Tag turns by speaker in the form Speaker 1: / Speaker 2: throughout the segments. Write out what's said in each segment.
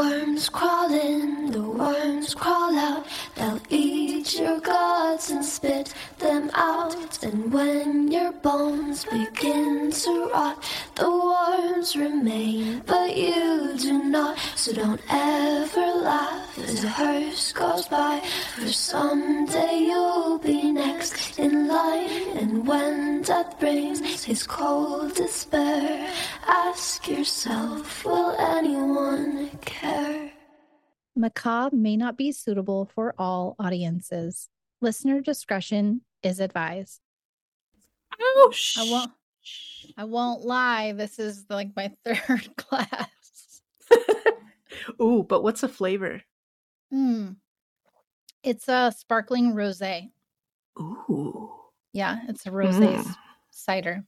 Speaker 1: worms crawl in, the worms crawl out. They'll eat your guts and spit them out. And when your bones begin to rot, the worms remain, but you do not. So don't ever laugh as a hearse goes by. For someday you'll be next in line. And when death brings his cold despair, ask yourself, will anyone care?
Speaker 2: Macabre may not be suitable for all audiences. Listener discretion is advised.
Speaker 3: Oh, sh-
Speaker 2: I won't. I won't lie. This is like my third glass.
Speaker 3: Ooh, but what's the flavor?
Speaker 2: Hmm. It's a sparkling rosé.
Speaker 3: Ooh,
Speaker 2: Yeah, it's a rosé
Speaker 3: Mm.
Speaker 2: cider.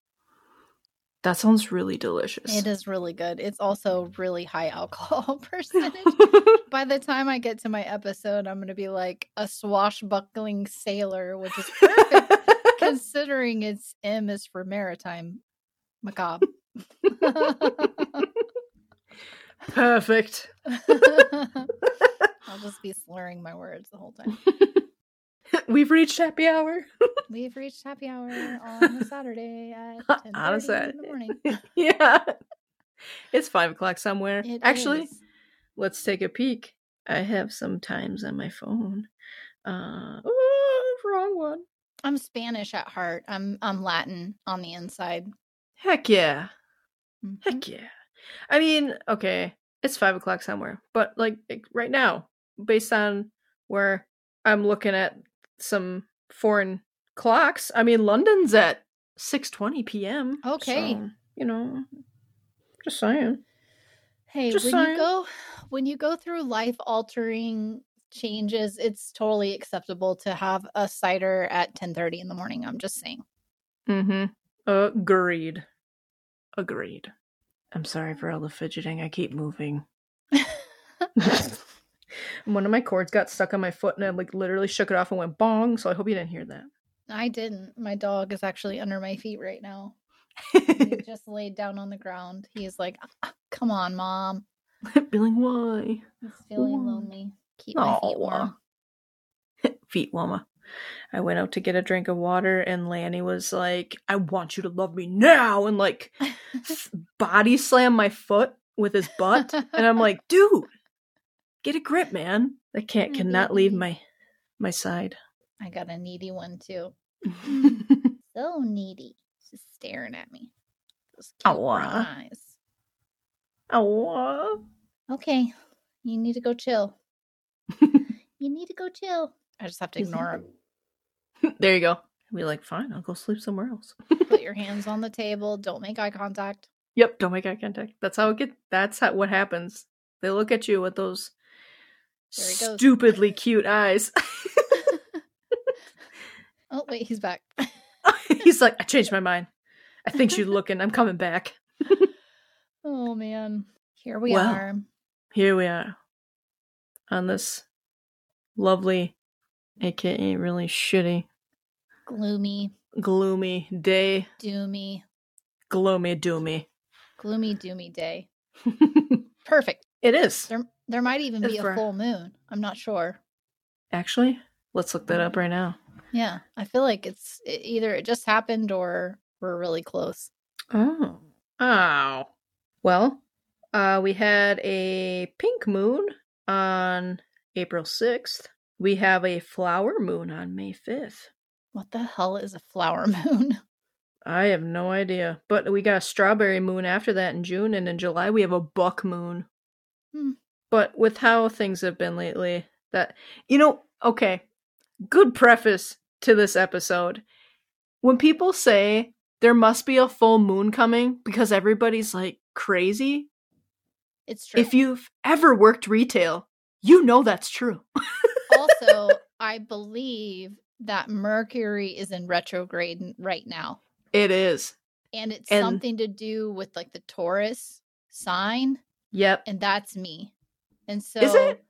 Speaker 3: That sounds really delicious.
Speaker 2: It is really good. It's also mm. really high alcohol percentage. By the time I get to my episode, I'm going to be like a swashbuckling sailor, which is perfect considering its M is for maritime. Macabre.
Speaker 3: Perfect.
Speaker 2: I'll just be slurring my words the whole time.
Speaker 3: We've reached happy hour.
Speaker 2: We've reached happy hour on a Saturday at 10
Speaker 3: On a
Speaker 2: in the morning.
Speaker 3: yeah. It's five o'clock somewhere.
Speaker 2: It
Speaker 3: Actually,
Speaker 2: is.
Speaker 3: let's take a peek. I have some times on my phone. Uh, oh, wrong one.
Speaker 2: I'm Spanish at heart. I'm I'm Latin on the inside.
Speaker 3: Heck yeah.
Speaker 2: Mhm.
Speaker 3: Heck yeah. I mean, okay, it's five o'clock somewhere, but like, right now, based on where I'm looking at some foreign clocks, I mean, London's at six twenty p.m.
Speaker 2: Okay.
Speaker 3: so, you know, just saying.
Speaker 2: Hey,
Speaker 3: Just
Speaker 2: when
Speaker 3: saying.
Speaker 2: you go when you go through life altering changes, it's totally acceptable to have a cider at 10:30 in the morning. I'm just saying.
Speaker 3: Mm-hmm. Agreed. Agreed. I'm sorry for all the fidgeting. I keep moving. One of my cords got stuck on my foot and I like literally shook it off and went bong, so I hope you didn't hear that.
Speaker 2: I didn't. My dog is actually under my feet right now. He just laid down on the ground. He's like, "Ah, "Come on, mom.
Speaker 3: feeling why?
Speaker 2: He's feeling
Speaker 3: Aw.
Speaker 2: lonely. Keep my feet warm."
Speaker 3: Feet warmer. I went out to get a drink of water and Lanny was like, I want you to love me now and like body slam my foot with his butt. and I'm like, dude, get a grip, man. That cat cannot leave my my side.
Speaker 2: I got a needy one too. So needy. Just staring at me. Those cute eyes.
Speaker 3: oh,
Speaker 2: Okay, you need to go chill. you need to go chill. I just have to ignore him.
Speaker 3: there you go. Be like, fine, I'll go sleep somewhere else.
Speaker 2: Put your hands on the table. Don't make eye contact.
Speaker 3: Yep, don't make eye contact. That's how it get. That's how what happens. They look at you with those
Speaker 2: There he goes.
Speaker 3: Stupidly cute eyes.
Speaker 2: Oh wait, he's back.
Speaker 3: He's like, I changed my mind. I think she's looking. I'm coming back.
Speaker 2: oh man, here we
Speaker 3: Well.
Speaker 2: are.
Speaker 3: Here we are on this lovely, aka really shitty,
Speaker 2: Gloomy,
Speaker 3: gloomy day.
Speaker 2: doomy,
Speaker 3: Gloomy doomy.
Speaker 2: gloomy, doomy day. Perfect.
Speaker 3: it is.
Speaker 2: There might even be a full moon. I'm not sure.
Speaker 3: Actually, let's look that up right now.
Speaker 2: Yeah, I feel like it's it, either it just happened or we're really close.
Speaker 3: Oh. Oh. Well, uh, we had a pink moon on April 6th. We have a flower moon on May 5th.
Speaker 2: What the hell is a flower moon?
Speaker 3: I have no idea. But we got a strawberry moon after that in June, and in July we have a buck moon.
Speaker 2: Hmm.
Speaker 3: But with how things have been lately, that, you know, okay, good preface to this episode. When people say there must be a full moon coming because everybody's like crazy,
Speaker 2: It's true.
Speaker 3: if you've ever worked retail, you know that's true.
Speaker 2: also, I believe that Mercury is in retrograde right now.
Speaker 3: It is.
Speaker 2: And it's
Speaker 3: And-
Speaker 2: something to do with like the Taurus sign.
Speaker 3: Yep.
Speaker 2: And that's me. And so,
Speaker 3: Is it?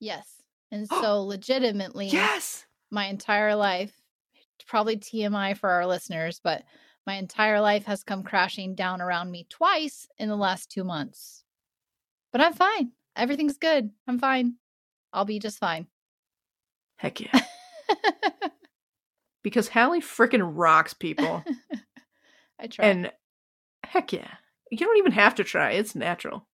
Speaker 2: yes. And so, legitimately,
Speaker 3: Yes.
Speaker 2: my entire life, probably TMI for our listeners, but my entire life has come crashing down around me twice in the last two months. But I'm fine. everything's good. I'm fine. I'll be just fine.
Speaker 3: Heck yeah. because Hallie freaking rocks people.
Speaker 2: I try.
Speaker 3: and heck yeah. You don't even have to try. It's natural.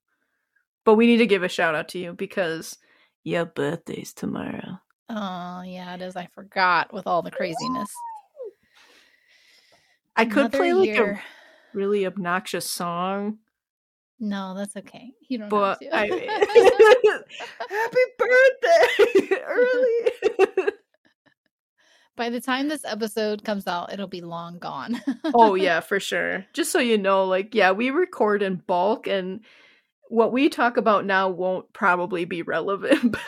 Speaker 3: But we need to give a shout out to you because your birthday's tomorrow.
Speaker 2: oh yeah, it is. I forgot with all the craziness.
Speaker 3: I could
Speaker 2: Another
Speaker 3: play like
Speaker 2: year.
Speaker 3: a really obnoxious song,
Speaker 2: No, that's okay. You don't
Speaker 3: but
Speaker 2: have to.
Speaker 3: I Happy birthday early.
Speaker 2: By the time this episode comes out, it'll be long gone.
Speaker 3: oh yeah, for sure. Just so you know, like yeah, we record in bulk and what we talk about now won't probably be relevant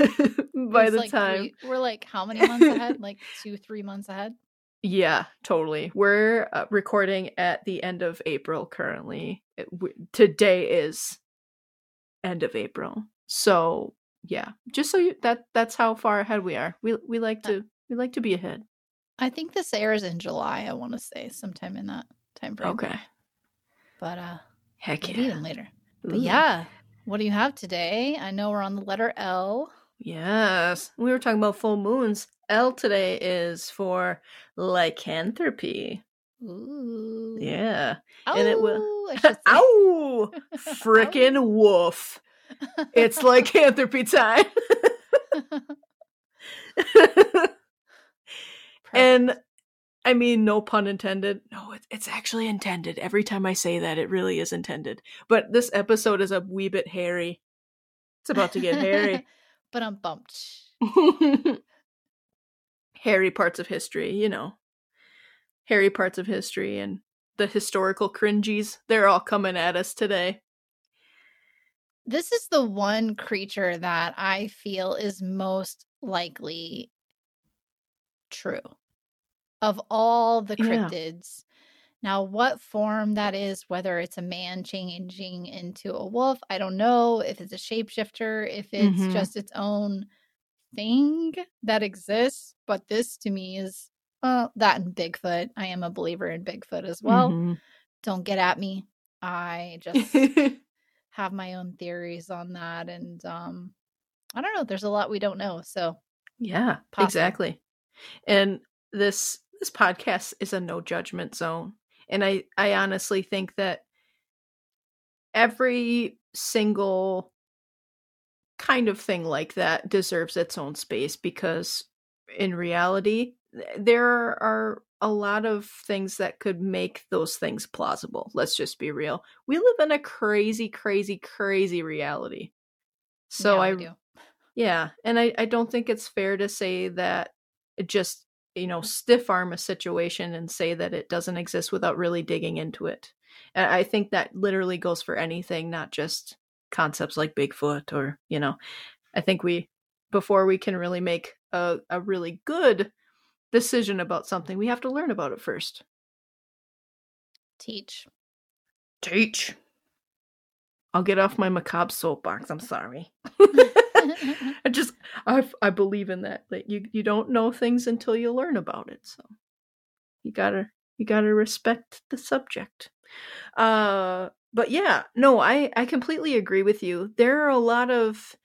Speaker 3: by the
Speaker 2: like
Speaker 3: time.
Speaker 2: three- we're like how many months ahead? Like two, three months ahead.
Speaker 3: Yeah, totally. We're uh, recording at the end of April currently. It, w- today is end of April. So, yeah, just so you that that's how far ahead we are. We we like
Speaker 2: Uh,
Speaker 3: to we like to be ahead.
Speaker 2: I think this airs in July. I want to say sometime in that time frame.
Speaker 3: Okay.
Speaker 2: but uh,
Speaker 3: Heck yeah.
Speaker 2: even later. But yeah, what do you have today? I know we're on the letter L.
Speaker 3: Yes. We were talking about full moons. L today is for lycanthropy.
Speaker 2: Ooh.
Speaker 3: Yeah. and it will-
Speaker 2: Ow, I should say.
Speaker 3: Ow! Frickin' woof. It's lycanthropy time. and. I mean, no pun intended. No, it's it's actually intended. Every time I say that, it really is intended. But this episode is a wee bit hairy. It's about to get hairy.
Speaker 2: but I'm bumped.
Speaker 3: hairy parts of history, you know. Hairy parts of history and the historical cringies. They're all coming at us today.
Speaker 2: This is the one creature that I feel is most likely true of all the
Speaker 3: Yeah.
Speaker 2: cryptids. Now, what form that is, whether it's a man changing into a wolf, I don't know. If it's a shapeshifter, if it's
Speaker 3: Mhm.
Speaker 2: just its own thing that exists. But this to me is well, that and Bigfoot. I am a believer in Bigfoot as well.
Speaker 3: Mhm.
Speaker 2: Don't get at me. I just have my own theories on that and um i don't know there's a lot we don't know so
Speaker 3: Yeah,
Speaker 2: Possible.
Speaker 3: exactly. And this this podcast is a no judgment zone. And I I honestly think that every single kind of thing like that deserves its own space because in reality there are a lot of things that could make those things plausible. Let's just be real. We live in a crazy crazy crazy reality. So
Speaker 2: yeah,
Speaker 3: I
Speaker 2: do.
Speaker 3: yeah, and I, I don't think it's fair to say that it just, you know, stiff arm a situation and say that it doesn't exist without really digging into it. And I think that literally goes for anything, not just concepts like Bigfoot or, you know, I think we, before we can really make a, a really good decision about something, we have to learn about it first.
Speaker 2: teach
Speaker 3: Teach. I'll get off my macabre soapbox. I'm sorry. I just I I believe in that that you you don't know things until you learn about it. So you gotta you gotta respect the subject. Uh, but yeah, no, I I completely agree with you. There are a lot of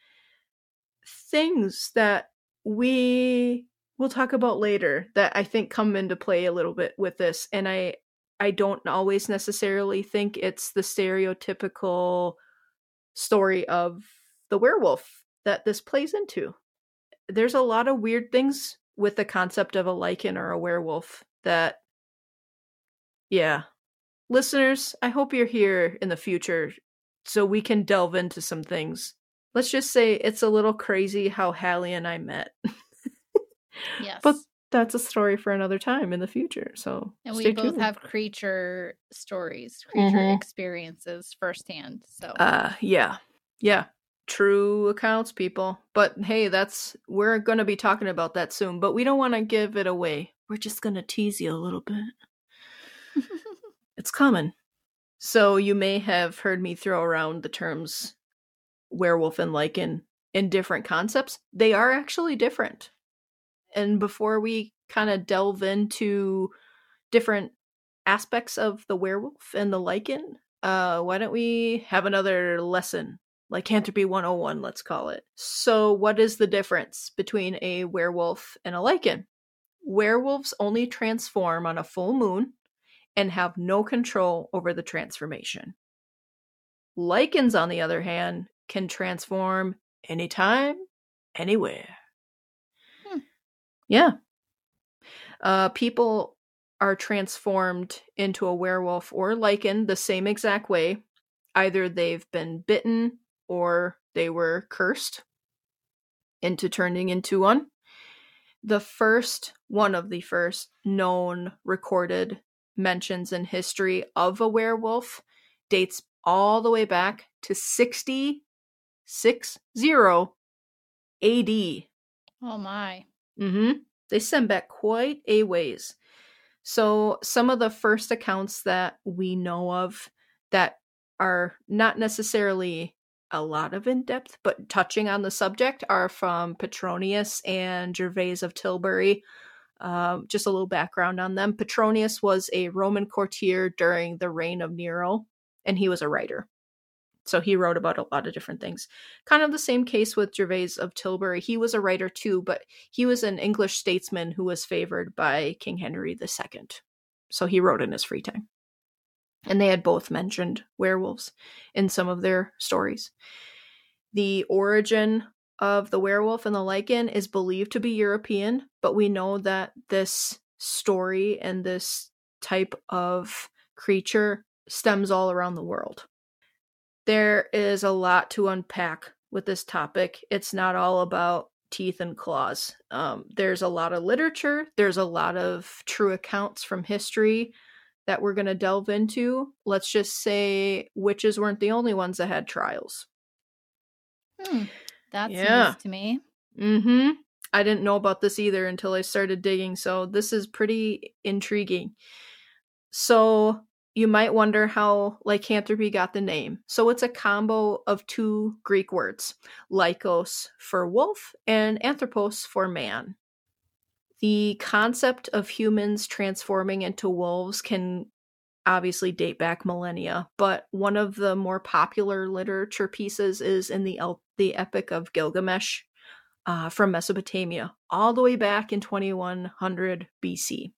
Speaker 3: things that we will talk about later that I think come into play a little bit with this, and I I don't always necessarily think it's the stereotypical story of the werewolf that this plays into. There's a lot of weird things with the concept of a lycan or a werewolf that yeah. Listeners, I hope you're here in the future so we can delve into some things. Let's just say it's a little crazy how Hallie and I met.
Speaker 2: yes
Speaker 3: But that's a story for another time in the future. So
Speaker 2: and we both
Speaker 3: tuned.
Speaker 2: have creature stories creature
Speaker 3: Mhm.
Speaker 2: experiences firsthand so
Speaker 3: Uh yeah. Yeah. True accounts, people. But hey, that's we're gonna be talking about that soon, but we don't wanna give it away. We're just gonna tease you a little bit. It's coming. So you may have heard me throw around the terms werewolf and lycan in different concepts. They are actually different. And before we kind of delve into different aspects of the werewolf and the lycan, uh, why don't we have another lesson Lycanthropy 101, let's call it. So, what is the difference between a werewolf and a lycan? Werewolves only transform on a full moon and have no control over the transformation. Lycans, on the other hand, can transform anytime, anywhere.
Speaker 2: Hmm.
Speaker 3: Yeah. Uh, people are transformed into a werewolf or lycan the same exact way. Either they've been bitten or they were cursed into turning into one. The first, one of the first known recorded mentions in history of a werewolf dates all the way back to 60 60 AD.
Speaker 2: Oh my.
Speaker 3: Mm-hmm. They send back quite a ways. So some of the first accounts that we know of that are not necessarily a lot of in depth, but touching on the subject are from Petronius and Gervase of Tilbury. Um, just a little background on them. Petronius was a Roman courtier during the reign of Nero, and he was a writer. So he wrote about a lot of different things. Kind of the same case with Gervase of Tilbury. He was a writer too, but he was an English statesman who was favored by King Henry II. So he wrote in his free time. And they had both mentioned werewolves in some of their stories. The origin of the werewolf and the lycan is believed to be European, but we know that this story and this type of creature stems all around the world there is a lot to unpack with this topic. It's not all about teeth and claws. Um, there's a lot of literature, there's a lot of true accounts from history that we're going to delve into. Let's just say witches weren't the only ones that had trials.
Speaker 2: Hmm. That's yeah. to me.
Speaker 3: Mm-hmm. I didn't know about this either until I started digging, so this is pretty intriguing. So you might wonder how lycanthropy got the name. So it's a combo of two Greek words, lycos for wolf and anthropos for man. The concept of humans transforming into wolves can obviously date back millennia, but one of the more popular literature pieces is in the El- the Epic of Gilgamesh uh, from Mesopotamia, all the way back in 2100 BC.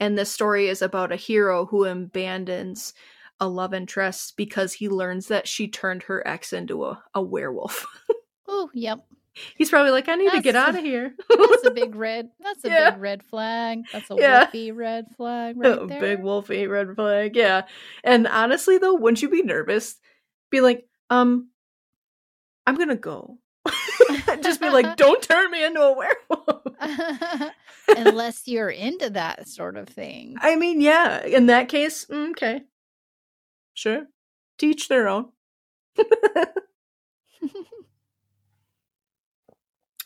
Speaker 3: And this story is about a hero who abandons a love interest because he learns that she turned her ex into a, a werewolf.
Speaker 2: oh, yep.
Speaker 3: He's probably like, I need that's to get out of here.
Speaker 2: that's a big red. That's a yeah. big red flag. That's a yeah. wolfy red flag right a
Speaker 3: there. Big wolfy red flag. Yeah. And honestly, though, wouldn't you be nervous? Be like, um, I'm gonna go. Just be like, don't turn me into a werewolf.
Speaker 2: Unless you're into that sort of thing.
Speaker 3: I mean, yeah. In that case, mm, okay. Sure. Teach their own.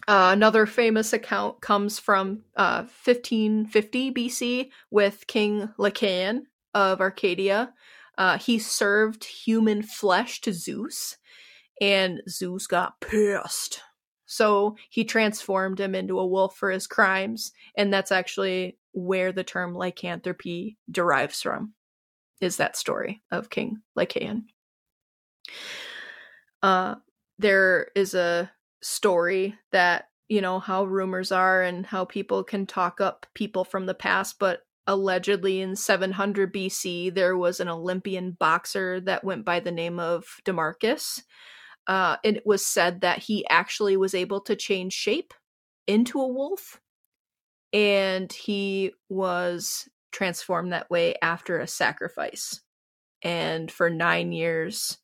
Speaker 3: Uh, another famous account comes from uh, 1550 BC with King Lycaon of Arcadia. Uh, he served human flesh to Zeus, and Zeus got pissed. So he transformed him into a wolf for his crimes, and that's actually where the term lycanthropy derives from. Is that story of King Lycaon? Uh, there is a story that you know how rumors are and how people can talk up people from the past, but allegedly in 700 BC there was an Olympian boxer that went by the name of Damarchus. Uh, it was said that he actually was able to change shape into a wolf and he was transformed that way after a sacrifice. And for nine years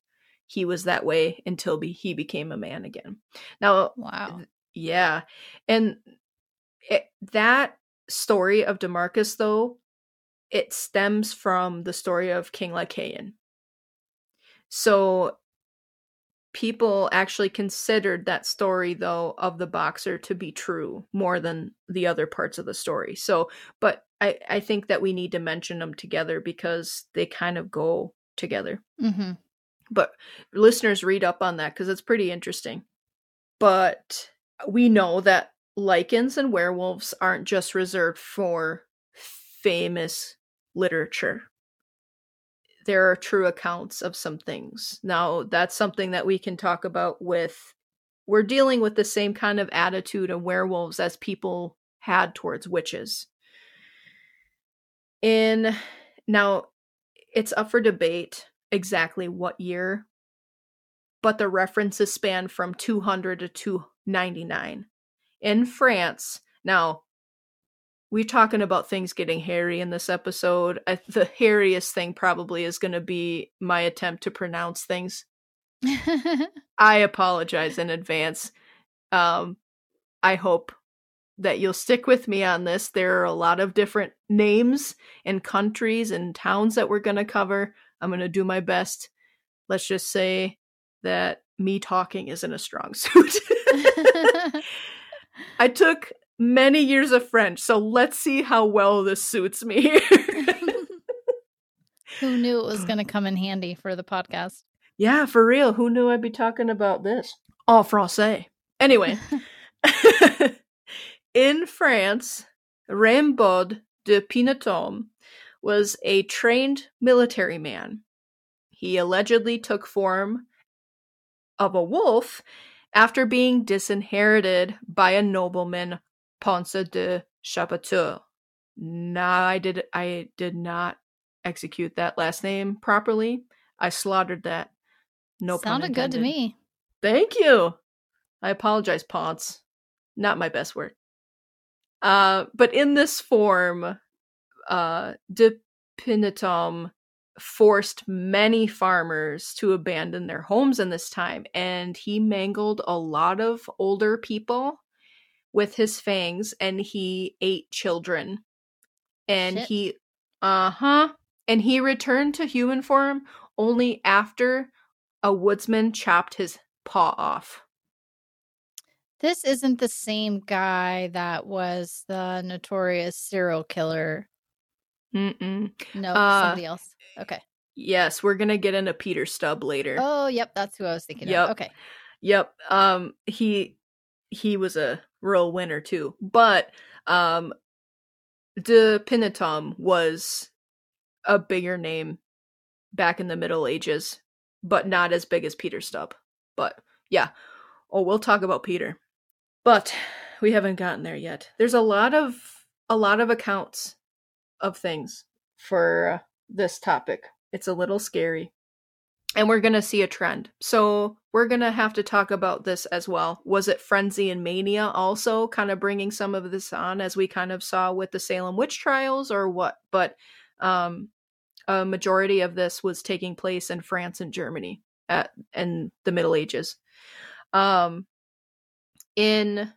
Speaker 3: he was that way until be- he became a man again. Now
Speaker 2: wow.
Speaker 3: yeah and it, that story of Damarchus, though it stems from the story of king lycaon. So people actually considered that story though of the boxer to be true more than the other parts of the story. So but i i think that we need to mention them together because they kind of go together.
Speaker 2: Mm-hmm.
Speaker 3: But listeners read up on that because it's pretty interesting but we know that lycans and werewolves aren't just reserved for famous literature there are true accounts of some things. Now, that's something that we can talk about with we're dealing with the same kind of attitude of werewolves as people had towards witches. In now it's up for debate exactly what year, but the references span from 200 to 299. In France, now we're talking about things getting hairy in this episode. I, the hairiest thing probably is going to be my attempt to pronounce things. I apologize in advance. Um, I hope that you'll stick with me on this. There are a lot of different names and countries and towns that we're going to cover. I'm going to do my best. Let's just say that me talking isn't a strong suit. I took many years of French, so let's see how well this suits me.
Speaker 2: Who knew it was going to come in handy for the podcast?
Speaker 3: Yeah, for real. Who knew I'd be talking about this? En français. Anyway, in France, Rimbaud de Pinetome was a trained military man. He allegedly took form of a wolf after being disinherited by a nobleman, Ponce de Chapoteur. Nah, I did I did not execute that last name properly. I slaughtered that. No
Speaker 2: Sounded good to me.
Speaker 3: Thank you. I apologize, Ponce. Not my best work. Uh, but in this form, uh, de forced many farmers to abandon their homes in this time, and he mangled a lot of older people with his fangs, and he ate children. And
Speaker 2: Shit.
Speaker 3: he, uh huh, and he returned to human form only after a woodsman chopped his paw off.
Speaker 2: This isn't the same guy that was the notorious serial killer.
Speaker 3: Mm-mm.
Speaker 2: No,
Speaker 3: Uh,
Speaker 2: somebody else. Okay.
Speaker 3: Yes, we're gonna get into Peter Stubb later.
Speaker 2: Oh, yep, that's who I was thinking
Speaker 3: Yep.
Speaker 2: of. Okay.
Speaker 3: Yep. Um he he was a real winner too. But um De Pinitom was a bigger name back in the Middle Ages, but not as big as Peter Stubb. But yeah. Oh, we'll talk about Peter. But we haven't gotten there yet. There's a lot of a lot of accounts of things for this topic. It's a little scary and we're going to see a trend. So we're going to have to talk about this as well. Was it frenzy and mania also kind of bringing some of this on as we kind of saw with the Salem witch trials or what? But um a majority of this was taking place in France and Germany at in the Middle Ages. Um in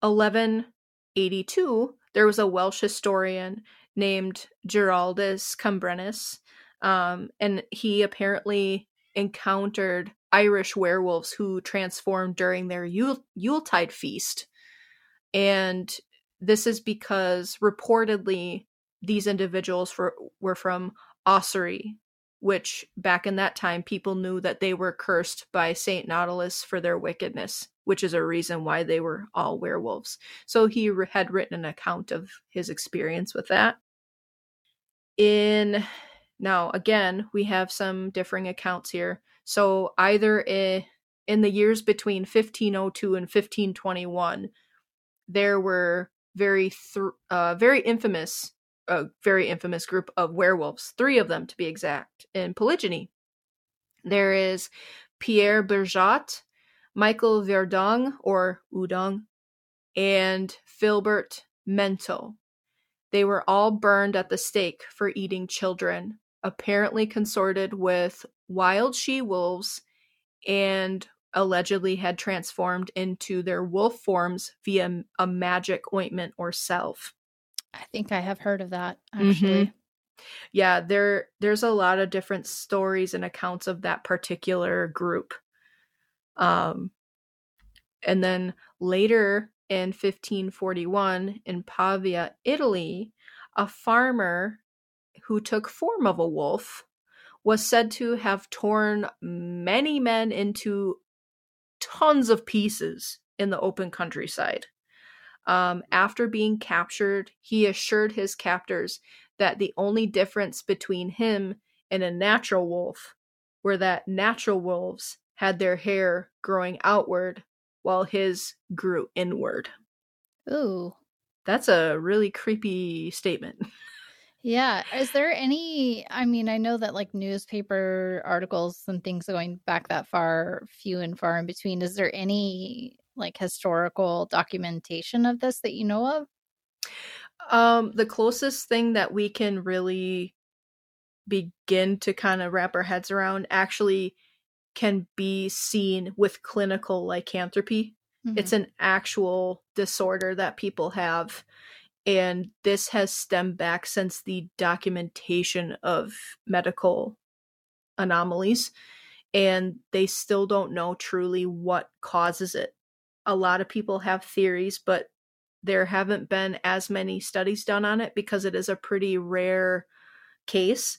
Speaker 3: 1182 there was a Welsh historian named Giraldus Cambrensis um, and he apparently encountered Irish werewolves who transformed during their Yule- Yuletide feast. And this is because reportedly these individuals for, were from Ossory, which back in that time people knew that they were cursed by Saint Natalis for their wickedness, which is a reason why they were all werewolves. So he had written an account of his experience with that. In now, again, we have some differing accounts here. So either in the years between 1502 and 1521, there were very th- uh, very infamous, a very infamous group of werewolves. Three of them, to be exact, in Poligny. There is Pierre Berjot, Michael Verdung or Udong, and Filbert Mento. They were all burned at the stake for eating children, apparently consorted with wild she wolves, and allegedly had transformed into their wolf forms via a magic ointment or salve.
Speaker 2: I think I have heard of that
Speaker 3: Mm-hmm.
Speaker 2: actually.
Speaker 3: Yeah, there there's a lot of different stories and accounts of that particular group. Um and then later in 1541 in Pavia, Italy, a farmer who took form of a wolf was said to have torn many men into tons of pieces in the open countryside. Um, after being captured, he assured his captors that the only difference between him and a natural wolf, were that natural wolves had their hair growing outward while his grew inward.
Speaker 2: Ooh.
Speaker 3: That's a really creepy statement.
Speaker 2: Yeah. Is there any, I mean, I know that like newspaper articles and things going back that far, few and far in between. Is there any like historical documentation of this that you know of?
Speaker 3: Um, the closest thing that we can really begin to kind of wrap our heads around actually can be seen with clinical lycanthropy.
Speaker 2: Mm-hmm.
Speaker 3: It's an actual disorder that people have. And this has stemmed back since the documentation of medical anomalies. And they still don't know truly what causes it. A lot of people have theories, but there haven't been as many studies done on it because it is a pretty rare case,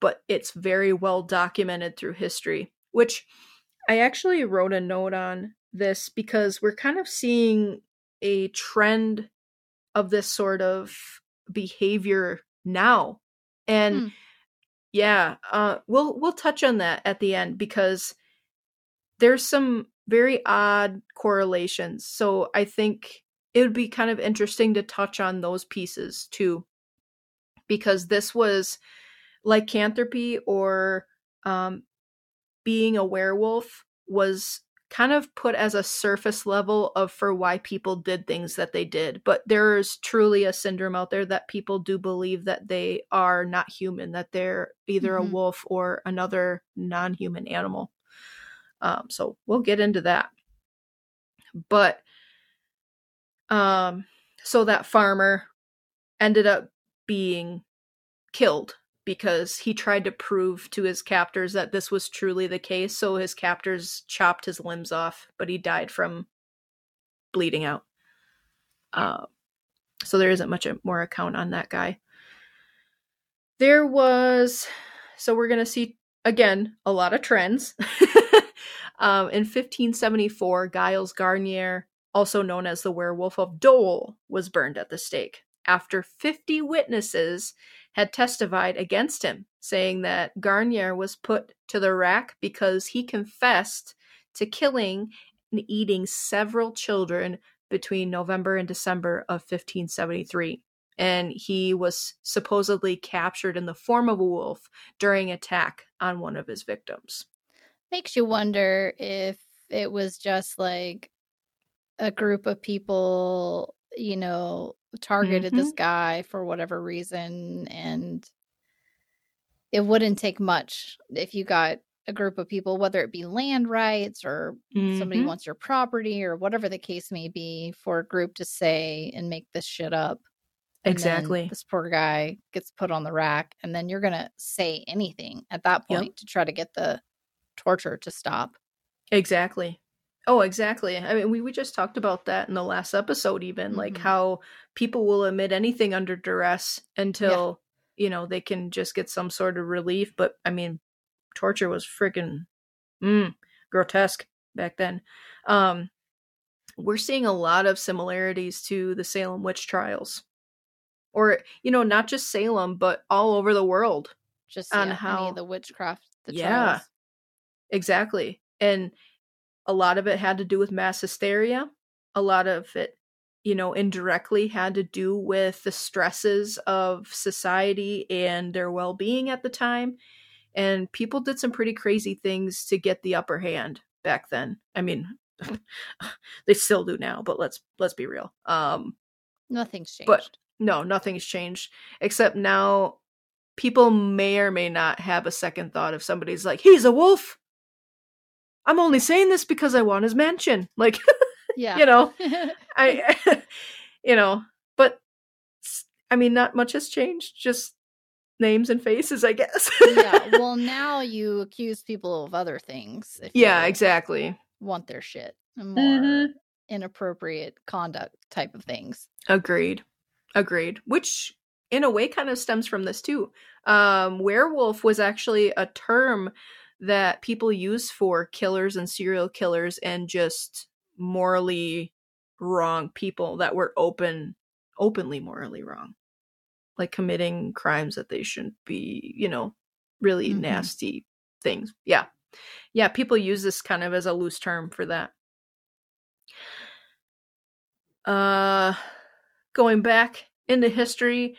Speaker 3: but it's very well documented through history, which I actually wrote a note on this because we're kind of seeing a trend of this sort of behavior now. And
Speaker 2: Hmm.
Speaker 3: yeah, uh we'll we'll touch on that at the end because there's some very odd correlations. So I think it would be kind of interesting to touch on those pieces too because this was lycanthropy or um being a werewolf was kind of put as a surface level of for why people did things that they did but there's truly a syndrome out there that people do believe that they are not human that they're either
Speaker 2: Mhm.
Speaker 3: a wolf or another non-human animal um, so we'll get into that but um so that farmer ended up being killed because he tried to prove to his captors that this was truly the case. So his captors chopped his limbs off, but he died from bleeding out. Uh, so there isn't much more account on that guy. There was, so we're going to see again a lot of trends. um, in 1574, Giles Garnier, also known as the Werewolf of Dole, was burned at the stake after 50 witnesses had testified against him, saying that Garnier was put to the rack because he confessed to killing and eating several children between November and December of 1573. And he was supposedly captured in the form of a wolf during attack on one of his victims.
Speaker 2: Makes you wonder if it was just like a group of people, you know, targeted this guy for whatever reason and it wouldn't take much if you got a group of people whether it be land rights or somebody
Speaker 3: Mhm.
Speaker 2: wants your property or whatever the case may be for a group to say and make this shit up
Speaker 3: Exactly.
Speaker 2: this poor guy gets put on the rack and then you're gonna say anything at that
Speaker 3: Yep.
Speaker 2: point to try to get the torture to stop
Speaker 3: Exactly. Oh, exactly. I mean, we, we just talked about that in the last episode, even like
Speaker 2: Mhm.
Speaker 3: how people will admit anything under duress until, you know, they can just get some sort of relief. But I mean, torture was freaking mm, grotesque back then. Um, we're seeing a lot of similarities to the Salem witch trials. Or, you know, not just Salem, but all over the world.
Speaker 2: just
Speaker 3: On
Speaker 2: yeah, any
Speaker 3: how-
Speaker 2: of the witchcraft the
Speaker 3: Yeah.
Speaker 2: trials
Speaker 3: Exactly. And a lot of it had to do with mass hysteria. A lot of it, you know, indirectly had to do with the stresses of society and their well being at the time. And people did some pretty crazy things to get the upper hand back then. I mean, they still do now, but let's let's be real. Um
Speaker 2: nothing's changed
Speaker 3: But- no, nothing's changed except now people may or may not have a second thought if somebody's like, "He's a wolf." I'm only saying this because I want his mansion. Like,
Speaker 2: yeah
Speaker 3: you know, I you know, but I mean not much has changed, just names and faces, I guess.
Speaker 2: yeah well now you accuse people of other things
Speaker 3: yeah, exactly.
Speaker 2: want their shit more
Speaker 3: Mhm.
Speaker 2: inappropriate conduct type of things
Speaker 3: Agreed. Agreed. Which in a way kind of stems from this too. Um werewolf was actually a term that people use for killers and serial killers and just morally wrong people that were open openly morally wrong. Like committing crimes that they shouldn't be, you know, really
Speaker 2: Mhm.
Speaker 3: nasty things. Yeah. Yeah, people use this kind of as a loose term for that. Uh going back into history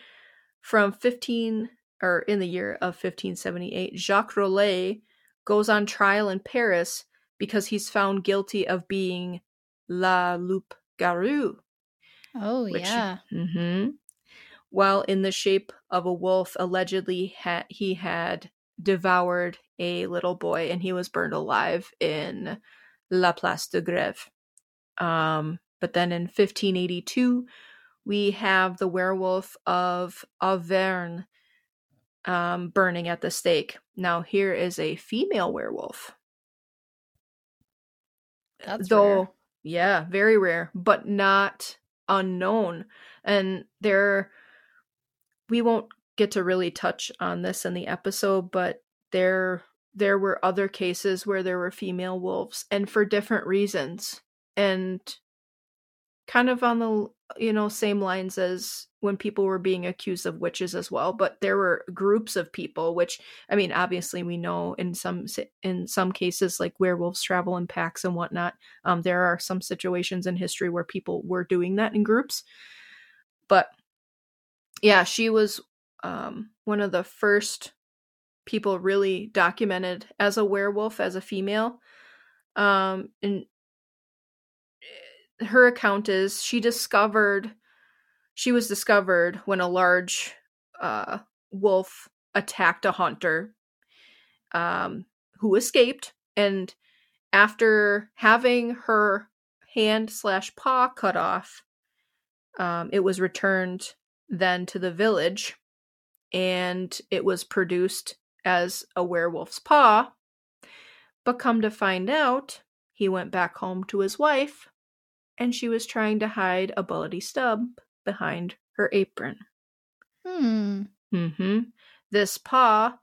Speaker 3: from 15 or in the year of 1578, Jacques Roulet goes on trial in Paris because he's found guilty of being la loup garou.
Speaker 2: Oh
Speaker 3: Which-
Speaker 2: yeah.
Speaker 3: hmm While in the shape of a wolf, allegedly ha- he had devoured a little boy and he was burned alive in La Place de Grève. Um, but then in 1582, we have the werewolf of Auvergne um, burning at the stake. Now, here is a female werewolf.
Speaker 2: That's
Speaker 3: though
Speaker 2: rare.
Speaker 3: yeah very rare but not unknown and there we won't get to really touch on this in the episode but there there were other cases where there were female wolves and for different reasons and kind of on the you know same lines as when people were being accused of witches as well but there were groups of people which i mean obviously we know in some in some cases like werewolves travel in packs and whatnot um, there are some situations in history where people were doing that in groups. But yeah she was um, one of the first people really documented as a werewolf as a female um, and her account is she discovered she was discovered when a large uh, wolf attacked a hunter um, who escaped and after having her hand slash paw cut off um, it was returned then to the village and it was produced as a werewolf's paw. But come to find out he went back home to his wife and she was trying to hide a bloody stub behind her apron.
Speaker 2: Hmm.
Speaker 3: Mm-hmm. This paw,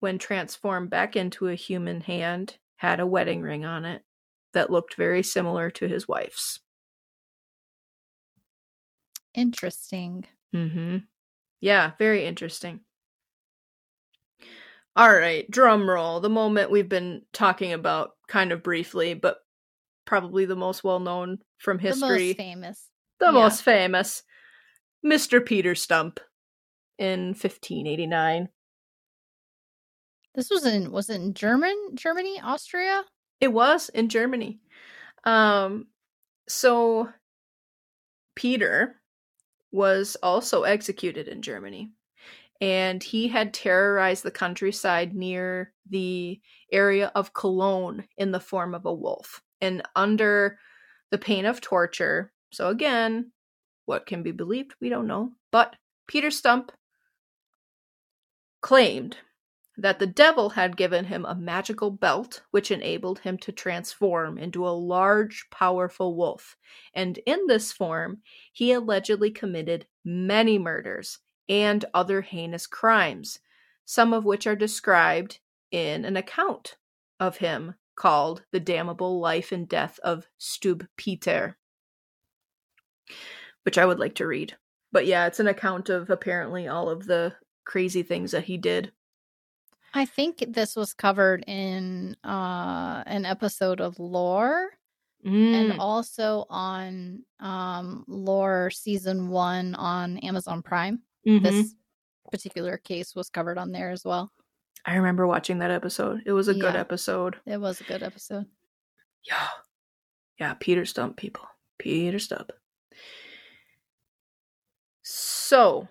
Speaker 3: when transformed back into a human hand, had a wedding ring on it that looked very similar to his wife's.
Speaker 2: Interesting.
Speaker 3: Mm hmm Yeah, very interesting. All right, drum roll. The moment we've been talking about kind of briefly, but probably the most well known from history.
Speaker 2: The most famous.
Speaker 3: the
Speaker 2: Yeah.
Speaker 3: most famous, Mr. Peter Stump in 1589.
Speaker 2: This was in was it in German Germany, Austria?
Speaker 3: It was in Germany. Um, so Peter was also executed in Germany, and he had terrorized the countryside near the area of Cologne in the form of a wolf, and under the pain of torture. So again, what can be believed, we don't know. But Peter Stump claimed that the devil had given him a magical belt which enabled him to transform into a large, powerful wolf. And in this form, he allegedly committed many murders and other heinous crimes, some of which are described in an account of him called The Damnable Life and Death of Stub Peter, which I would like to read. But yeah, it's an account of apparently all of the crazy things that he did.
Speaker 2: I think this was covered in uh an episode of Lore
Speaker 3: Mm.
Speaker 2: and also on um Lore season 1 on Amazon Prime.
Speaker 3: Mhm.
Speaker 2: This particular case was covered on there as well.
Speaker 3: I remember watching that episode. It was a good episode.
Speaker 2: It was a good episode.
Speaker 3: Yeah. Yeah, Peter Stump, people. Peter Stump. So,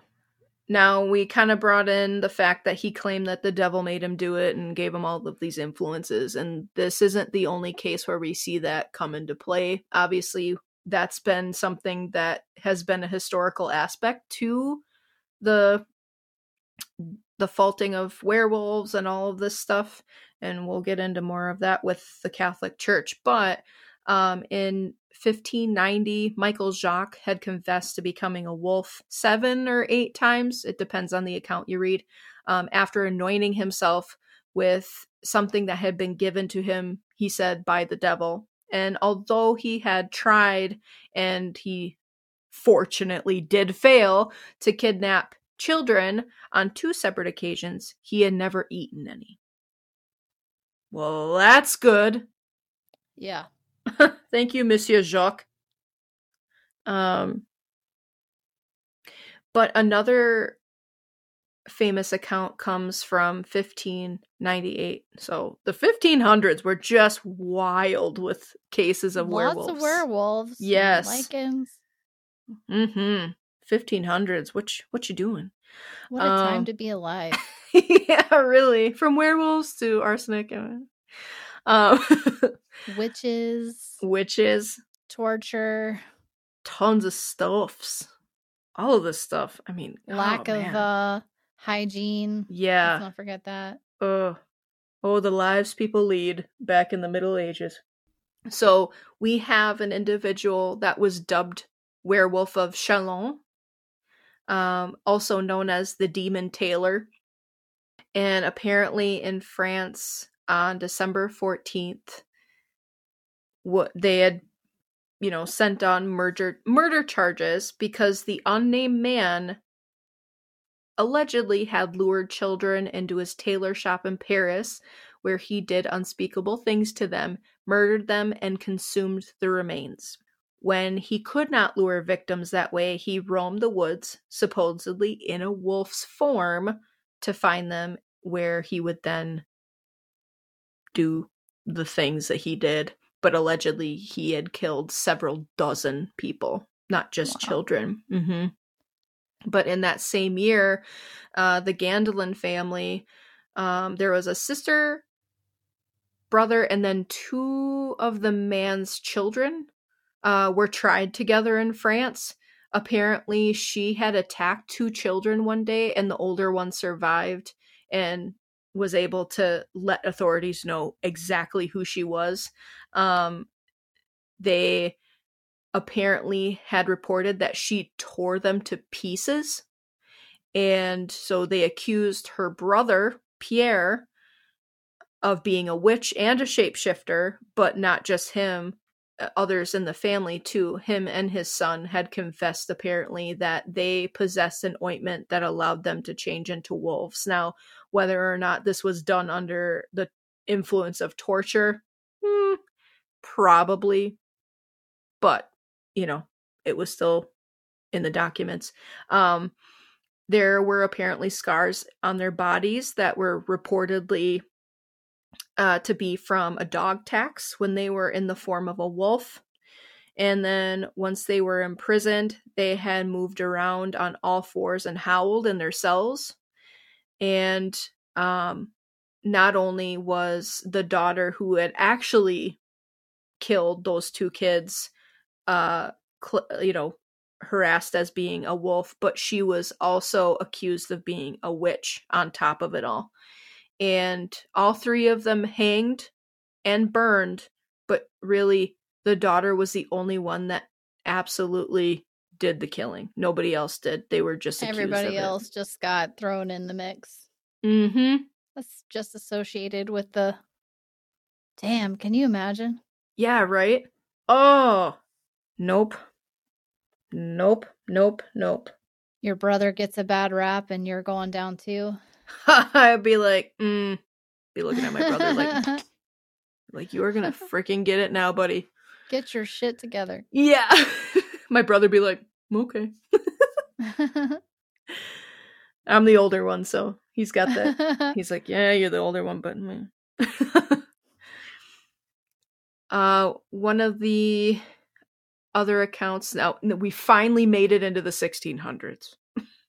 Speaker 3: now we kind of brought in the fact that he claimed that the devil made him do it and gave him all of these influences. And this isn't the only case where we see that come into play. Obviously, that's been something that has been a historical aspect to the the faulting of werewolves and all of this stuff and we'll get into more of that with the Catholic Church. But um, in 1590, Michael Jacques had confessed to becoming a wolf seven or eight times. It depends on the account you read. Um, after anointing himself with something that had been given to him, he said, by the devil. And although he had tried and he fortunately did fail to kidnap children on two separate occasions. He had never eaten any. Well, that's good.
Speaker 2: Yeah.
Speaker 3: Thank you, Monsieur Jacques. Um, but another famous account comes from 1598. So the 1500s were just wild with cases of
Speaker 2: Lots
Speaker 3: werewolves.
Speaker 2: of werewolves.
Speaker 3: Yes.
Speaker 2: Lycans.
Speaker 3: Mm-hmm. 1500s. What you, what you doing?
Speaker 2: What a time
Speaker 3: Um,
Speaker 2: to be alive.
Speaker 3: yeah, really. From werewolves to arsenic. and- Um,
Speaker 2: Witches,
Speaker 3: witches,
Speaker 2: torture,
Speaker 3: tons of stuffs. All of this stuff. I mean,
Speaker 2: lack
Speaker 3: oh,
Speaker 2: of uh hygiene. Let's
Speaker 3: yeah.
Speaker 2: not forget that.
Speaker 3: Oh, oh, the lives people lead back in the Middle Ages. So we have an individual that was dubbed Werewolf of Chalon, um, also known as the Demon Tailor. And apparently in France on December 14th, what they had, you know, sent on murder murder charges because the unnamed man allegedly had lured children into his tailor shop in Paris, where he did unspeakable things to them, murdered them, and consumed the remains. When he could not lure victims that way, he roamed the woods, supposedly in a wolf's form, to find them, where he would then do the things that he did. But allegedly, he had killed several dozen people, not just
Speaker 2: Wow.
Speaker 3: children. hmm but in that same year, uh, the Gandillon family, um, there was a sister, brother, and then two of the man's children uh, were tried together in France. Apparently, she had attacked two children one day, and the older one survived and was able to let authorities know exactly who she was. Um, they apparently had reported that she tore them to pieces. And so they accused her brother, Pierre, of being a witch and a shapeshifter, but not just him. Uh, Others in the family, too. Him and his son had confessed, apparently, that they possessed an ointment that allowed them to change into wolves. Now, whether or not this was done under the influence of torture, hmm, probably. But you know, it was still in the documents. Um, there were apparently scars on their bodies that were reportedly uh, to be from a dog tax when they were in the form of a wolf. And then once they were imprisoned, they had moved around on all fours and howled in their cells. And um, not only was the daughter who had actually killed those two kids uh cl- you know harassed as being a wolf but she was also accused of being a witch on top of it all and all three of them hanged and burned but really the daughter was the only one that absolutely did the killing nobody else did they were just accused
Speaker 2: Everybody else just got thrown in the mix.
Speaker 3: mm-hmm
Speaker 2: That's just associated with the. Damn, can you imagine?
Speaker 3: yeah right oh nope nope nope nope
Speaker 2: Your brother gets a bad rap and you're going down too.
Speaker 3: I'd be like, mm, be looking at my brother like, like you are gonna freaking get it now, buddy.
Speaker 2: Get your shit together.
Speaker 3: Yeah. my brother be like, okay. I'm the older one, so he's got that. He's like, yeah, you're the older one, but. mm." uh, one of the other accounts now we finally made it into the 1600s.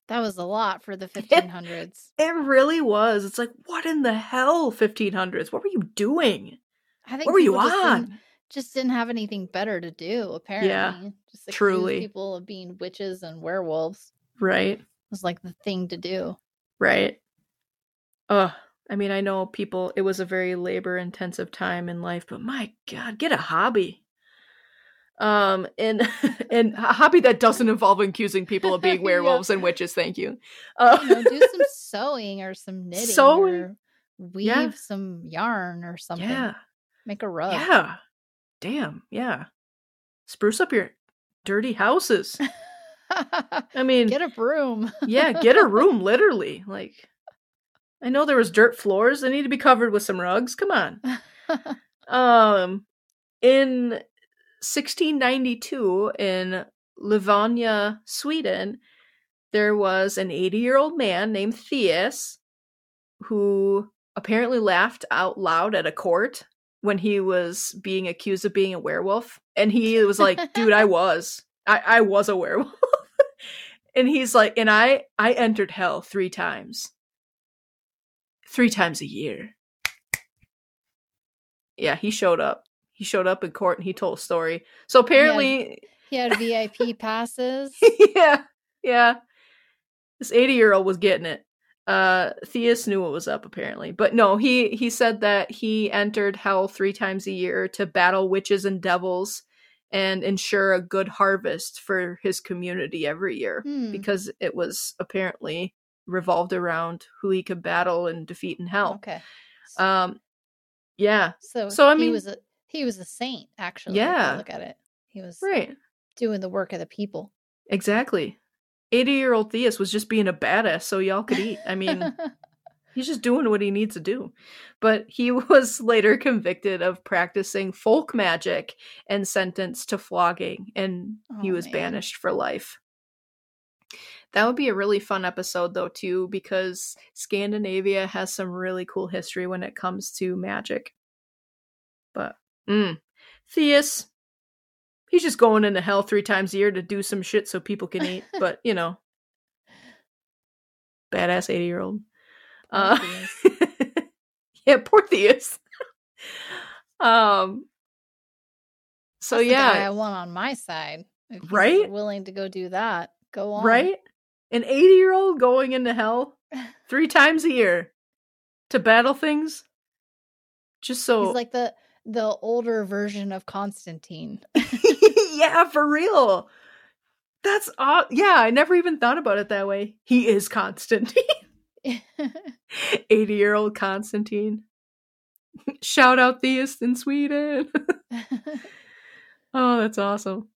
Speaker 2: That was a lot for the 1500s.
Speaker 3: It really was. It's like, what in the hell, 1500s? What were you doing?
Speaker 2: I think
Speaker 3: What were you
Speaker 2: just didn't-
Speaker 3: on?
Speaker 2: Just didn't have anything better to do, apparently. Just accuse
Speaker 3: truly.
Speaker 2: people of being witches and werewolves
Speaker 3: Right.
Speaker 2: was like the thing to do.
Speaker 3: Right. Ugh. I mean, I know people, it was a very labor intensive time in life, but my God, get a hobby. Um, and and a hobby that doesn't involve accusing people of being
Speaker 2: Yeah.
Speaker 3: werewolves and witches. Thank you. Uh,
Speaker 2: You know, do some sewing or some knitting
Speaker 3: Sewing.
Speaker 2: or weave
Speaker 3: Yeah.
Speaker 2: some yarn or something.
Speaker 3: yeah,
Speaker 2: Make a rug.
Speaker 3: yeah. Damn, yeah. Spruce up your dirty houses. I mean,
Speaker 2: Get a broom.
Speaker 3: yeah, get a room, literally. Like, I know there was dirt floors; they need to be covered with some rugs. Come on. Um, in 1692, in Livonia, Sweden, there was an 80 year old man named Theus who apparently laughed out loud at a court when he was being accused of being a werewolf. And he was like, dude, I was. I, I was a werewolf. and he's like, and I I entered hell three times. Three times a year. Yeah, he showed up. He showed up in court and he told a story. So apparently
Speaker 2: he had VIP passes.
Speaker 3: yeah, yeah. This 80 year old was getting it. Uh, Theus knew what was up apparently, but no, he he said that he entered hell three times a year to battle witches and devils and ensure a good harvest for his community every year
Speaker 2: Hmm.
Speaker 3: because it was apparently revolved around who he could battle and defeat in hell.
Speaker 2: Okay.
Speaker 3: Um, yeah,
Speaker 2: So
Speaker 3: so, I
Speaker 2: he
Speaker 3: mean-
Speaker 2: was a he was a saint actually.
Speaker 3: Yeah.
Speaker 2: Look at it. He was
Speaker 3: right,
Speaker 2: doing the work of the people.
Speaker 3: exactly. 80 year old Theus was just being a badass so y'all could eat. I mean, He's just doing what he needs to do. But he was later convicted of practicing folk magic and sentenced to flogging, and he
Speaker 2: Oh,
Speaker 3: was
Speaker 2: man.
Speaker 3: banished for life. That would be a really fun episode, though, too, because Scandinavia has some really cool history when it comes to magic. But, mm, Theus, he's just going into hell three times a year to do some shit so people can eat. But, you know, badass 80 year old. Uh, yeah, poor Theus. um. So
Speaker 2: That's guy I
Speaker 3: yeah,
Speaker 2: want on my side.
Speaker 3: Right?
Speaker 2: Willing to go do that. Go on.
Speaker 3: right. An eighty-year-old going into hell three times a year to battle things, just so
Speaker 2: He's like the the older version of Constantine.
Speaker 3: yeah, for real. That's aw- yeah. I never even thought about it that way. He is Constantine, eighty-year-old Constantine. Shout out Theus in Sweden. Oh, that's awesome.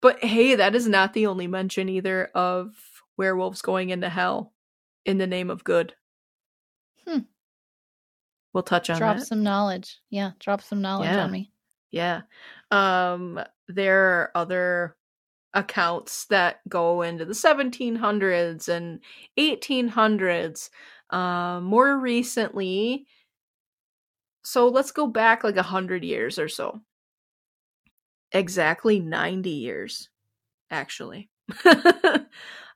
Speaker 3: But hey, that is not the only mention either of werewolves going into hell in the name of good. We'll touch on
Speaker 2: drop
Speaker 3: that.
Speaker 2: some knowledge. Yeah, drop some knowledge
Speaker 3: Yeah.
Speaker 2: on me.
Speaker 3: Yeah. Um there are other accounts that go into the 1700s and 1800s. Um more recently so let's go back like a 100 years or so. Exactly 90 years actually.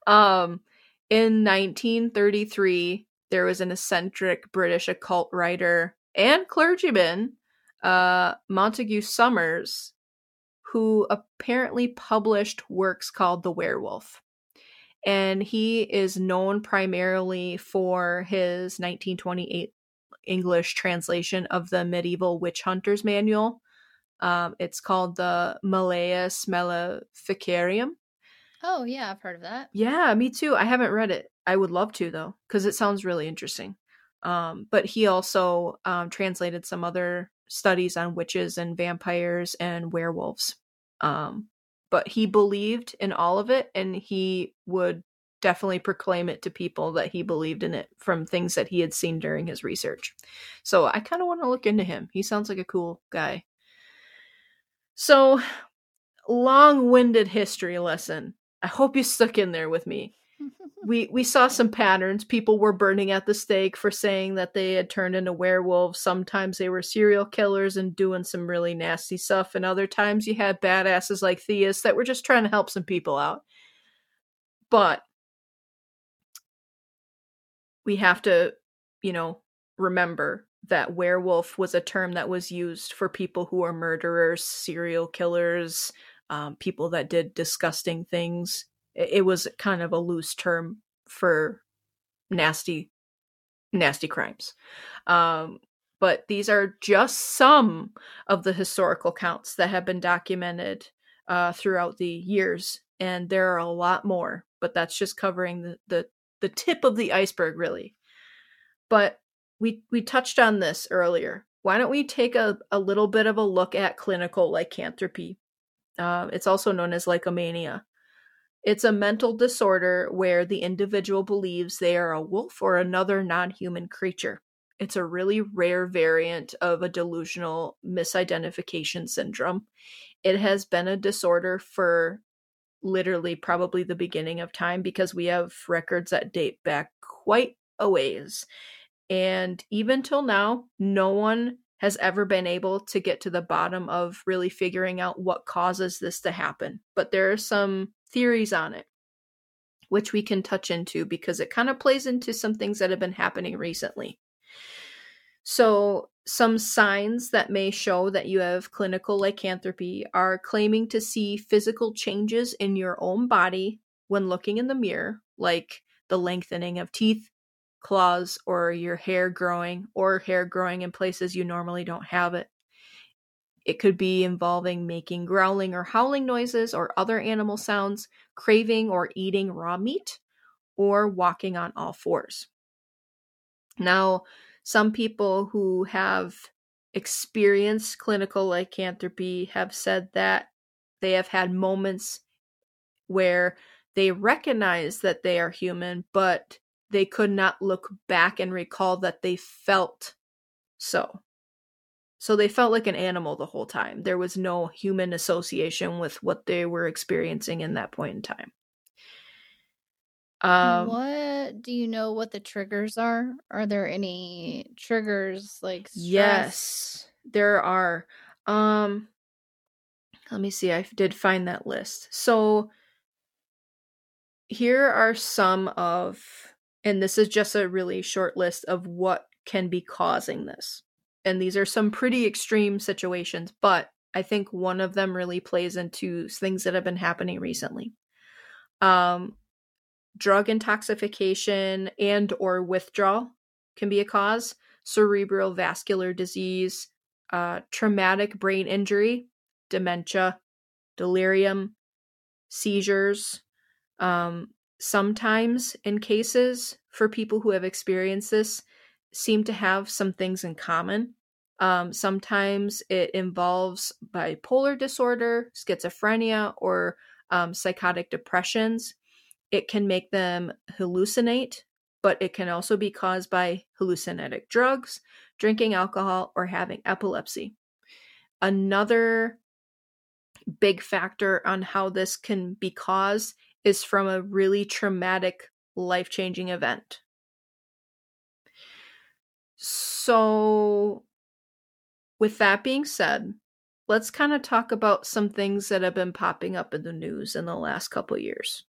Speaker 3: um in 1933 there was an eccentric British occult writer and clergyman uh, Montague Summers, who apparently published works called The Werewolf. And he is known primarily for his 1928 English translation of the Medieval Witch Hunter's Manual. Um, it's called the Malleus Maleficarum.
Speaker 2: Oh yeah, I've heard of that.
Speaker 3: Yeah, me too. I haven't read it. I would love to though, because it sounds really interesting. Um, but he also um, translated some other studies on witches and vampires and werewolves. Um, but he believed in all of it, and he would definitely proclaim it to people that he believed in it from things that he had seen during his research. So I kind of want to look into him. He sounds like a cool guy. So, long winded history lesson. I hope you stuck in there with me we we saw some patterns. People were burning at the stake for saying that they had turned into werewolves. Sometimes they were serial killers and doing some really nasty stuff, and other times you had badasses like Theus that were just trying to help some people out. But we have to, you know, remember that werewolf was a term that was used for people who are murderers, serial killers, um, people that did disgusting things it was kind of a loose term for nasty nasty crimes. Um but these are just some of the historical counts that have been documented uh, throughout the years and there are a lot more but that's just covering the, the the tip of the iceberg really. But we we touched on this earlier. Why don't we take a, a little bit of a look at clinical lycanthropy? Uh, it's also known as lycomania It's a mental disorder where the individual believes they are a wolf or another non human creature. It's a really rare variant of a delusional misidentification syndrome. It has been a disorder for literally probably the beginning of time because we have records that date back quite a ways. And even till now, no one has ever been able to get to the bottom of really figuring out what causes this to happen. But there are some theories on it, which we can touch into because it kind of plays into some things that have been happening recently. So, some signs that may show that you have clinical lycanthropy are claiming to see physical changes in your own body when looking in the mirror, like the lengthening of teeth, claws, or your hair growing, or hair growing in places you normally don't have it. It could be involving making growling or howling noises or other animal sounds, craving or eating raw meat, or walking on all fours. Now, some people who have experienced clinical lycanthropy have said that they have had moments where they recognize that they are human, but they could not look back and recall that they felt so. So they felt like an animal the whole time. There was no human association with what they were experiencing in that point in time.
Speaker 2: Um, what do you know what the triggers are? Are there any triggers like stress?
Speaker 3: Yes, there are. Um let me see. I did find that list. So here are some of and this is just a really short list of what can be causing this. And these are some pretty extreme situations, but I think one of them really plays into things that have been happening recently. Um, drug intoxication and or withdrawal can be a cause cerebral vascular disease uh, traumatic brain injury dementia delirium seizures um, sometimes in cases for people who have experienced this seem to have some things in common um, sometimes it involves bipolar disorder schizophrenia or um, psychotic depressions it can make them hallucinate, but it can also be caused by hallucinogenic drugs, drinking alcohol, or having epilepsy. Another big factor on how this can be caused is from a really traumatic, life changing event. So, with that being said, let's kind of talk about some things that have been popping up in the news in the last couple years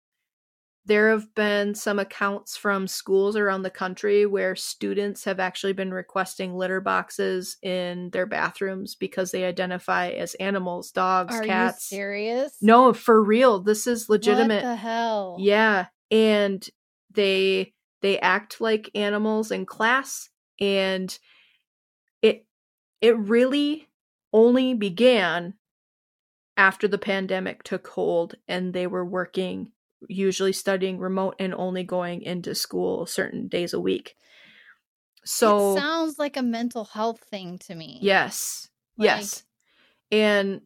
Speaker 3: there have been some accounts from schools around the country where students have actually been requesting litter boxes in their bathrooms because they identify as animals, dogs,
Speaker 2: Are
Speaker 3: cats.
Speaker 2: you serious?
Speaker 3: No, for real. This is legitimate.
Speaker 2: What the hell?
Speaker 3: Yeah, and they they act like animals in class and it it really only began after the pandemic took hold and they were working usually studying remote and only going into school certain days a week. So
Speaker 2: it sounds like a mental health thing to me.
Speaker 3: Yes.
Speaker 2: Like,
Speaker 3: yes. And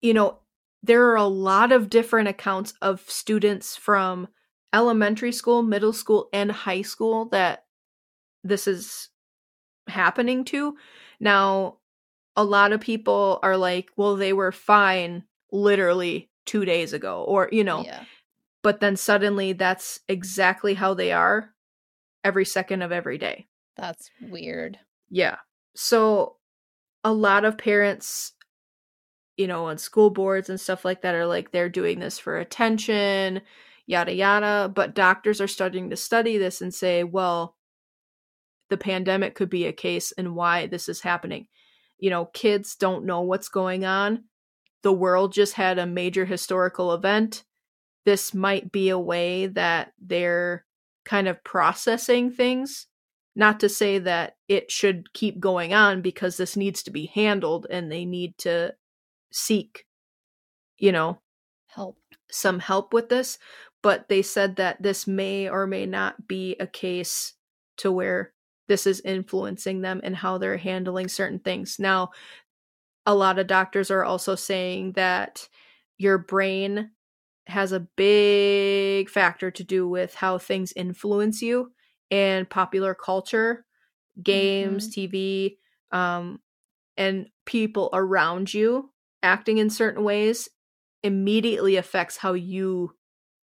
Speaker 3: you know, there are a lot of different accounts of students from elementary school, middle school, and high school that this is happening to. Now, a lot of people are like, well, they were fine literally two days ago or you know
Speaker 2: Yeah.
Speaker 3: but then suddenly that's exactly how they are every second of every day
Speaker 2: That's weird.
Speaker 3: yeah so a lot of parents you know on school boards and stuff like that are like they're doing this for attention yada yada but doctors are starting to study this and say well the pandemic could be a case and why this is happening you know kids don't know what's going on the world just had a major historical event. This might be a way that they're kind of processing things. Not to say that it should keep going on because this needs to be handled and they need to seek, you know,
Speaker 2: Help.
Speaker 3: some help with this. But they said that this may or may not be a case to where this is influencing them and how they're handling certain things. Now, a lot of doctors are also saying that your brain has a big factor to do with how things influence you and popular culture, games, TV, um, and people around you acting in certain ways immediately affects how you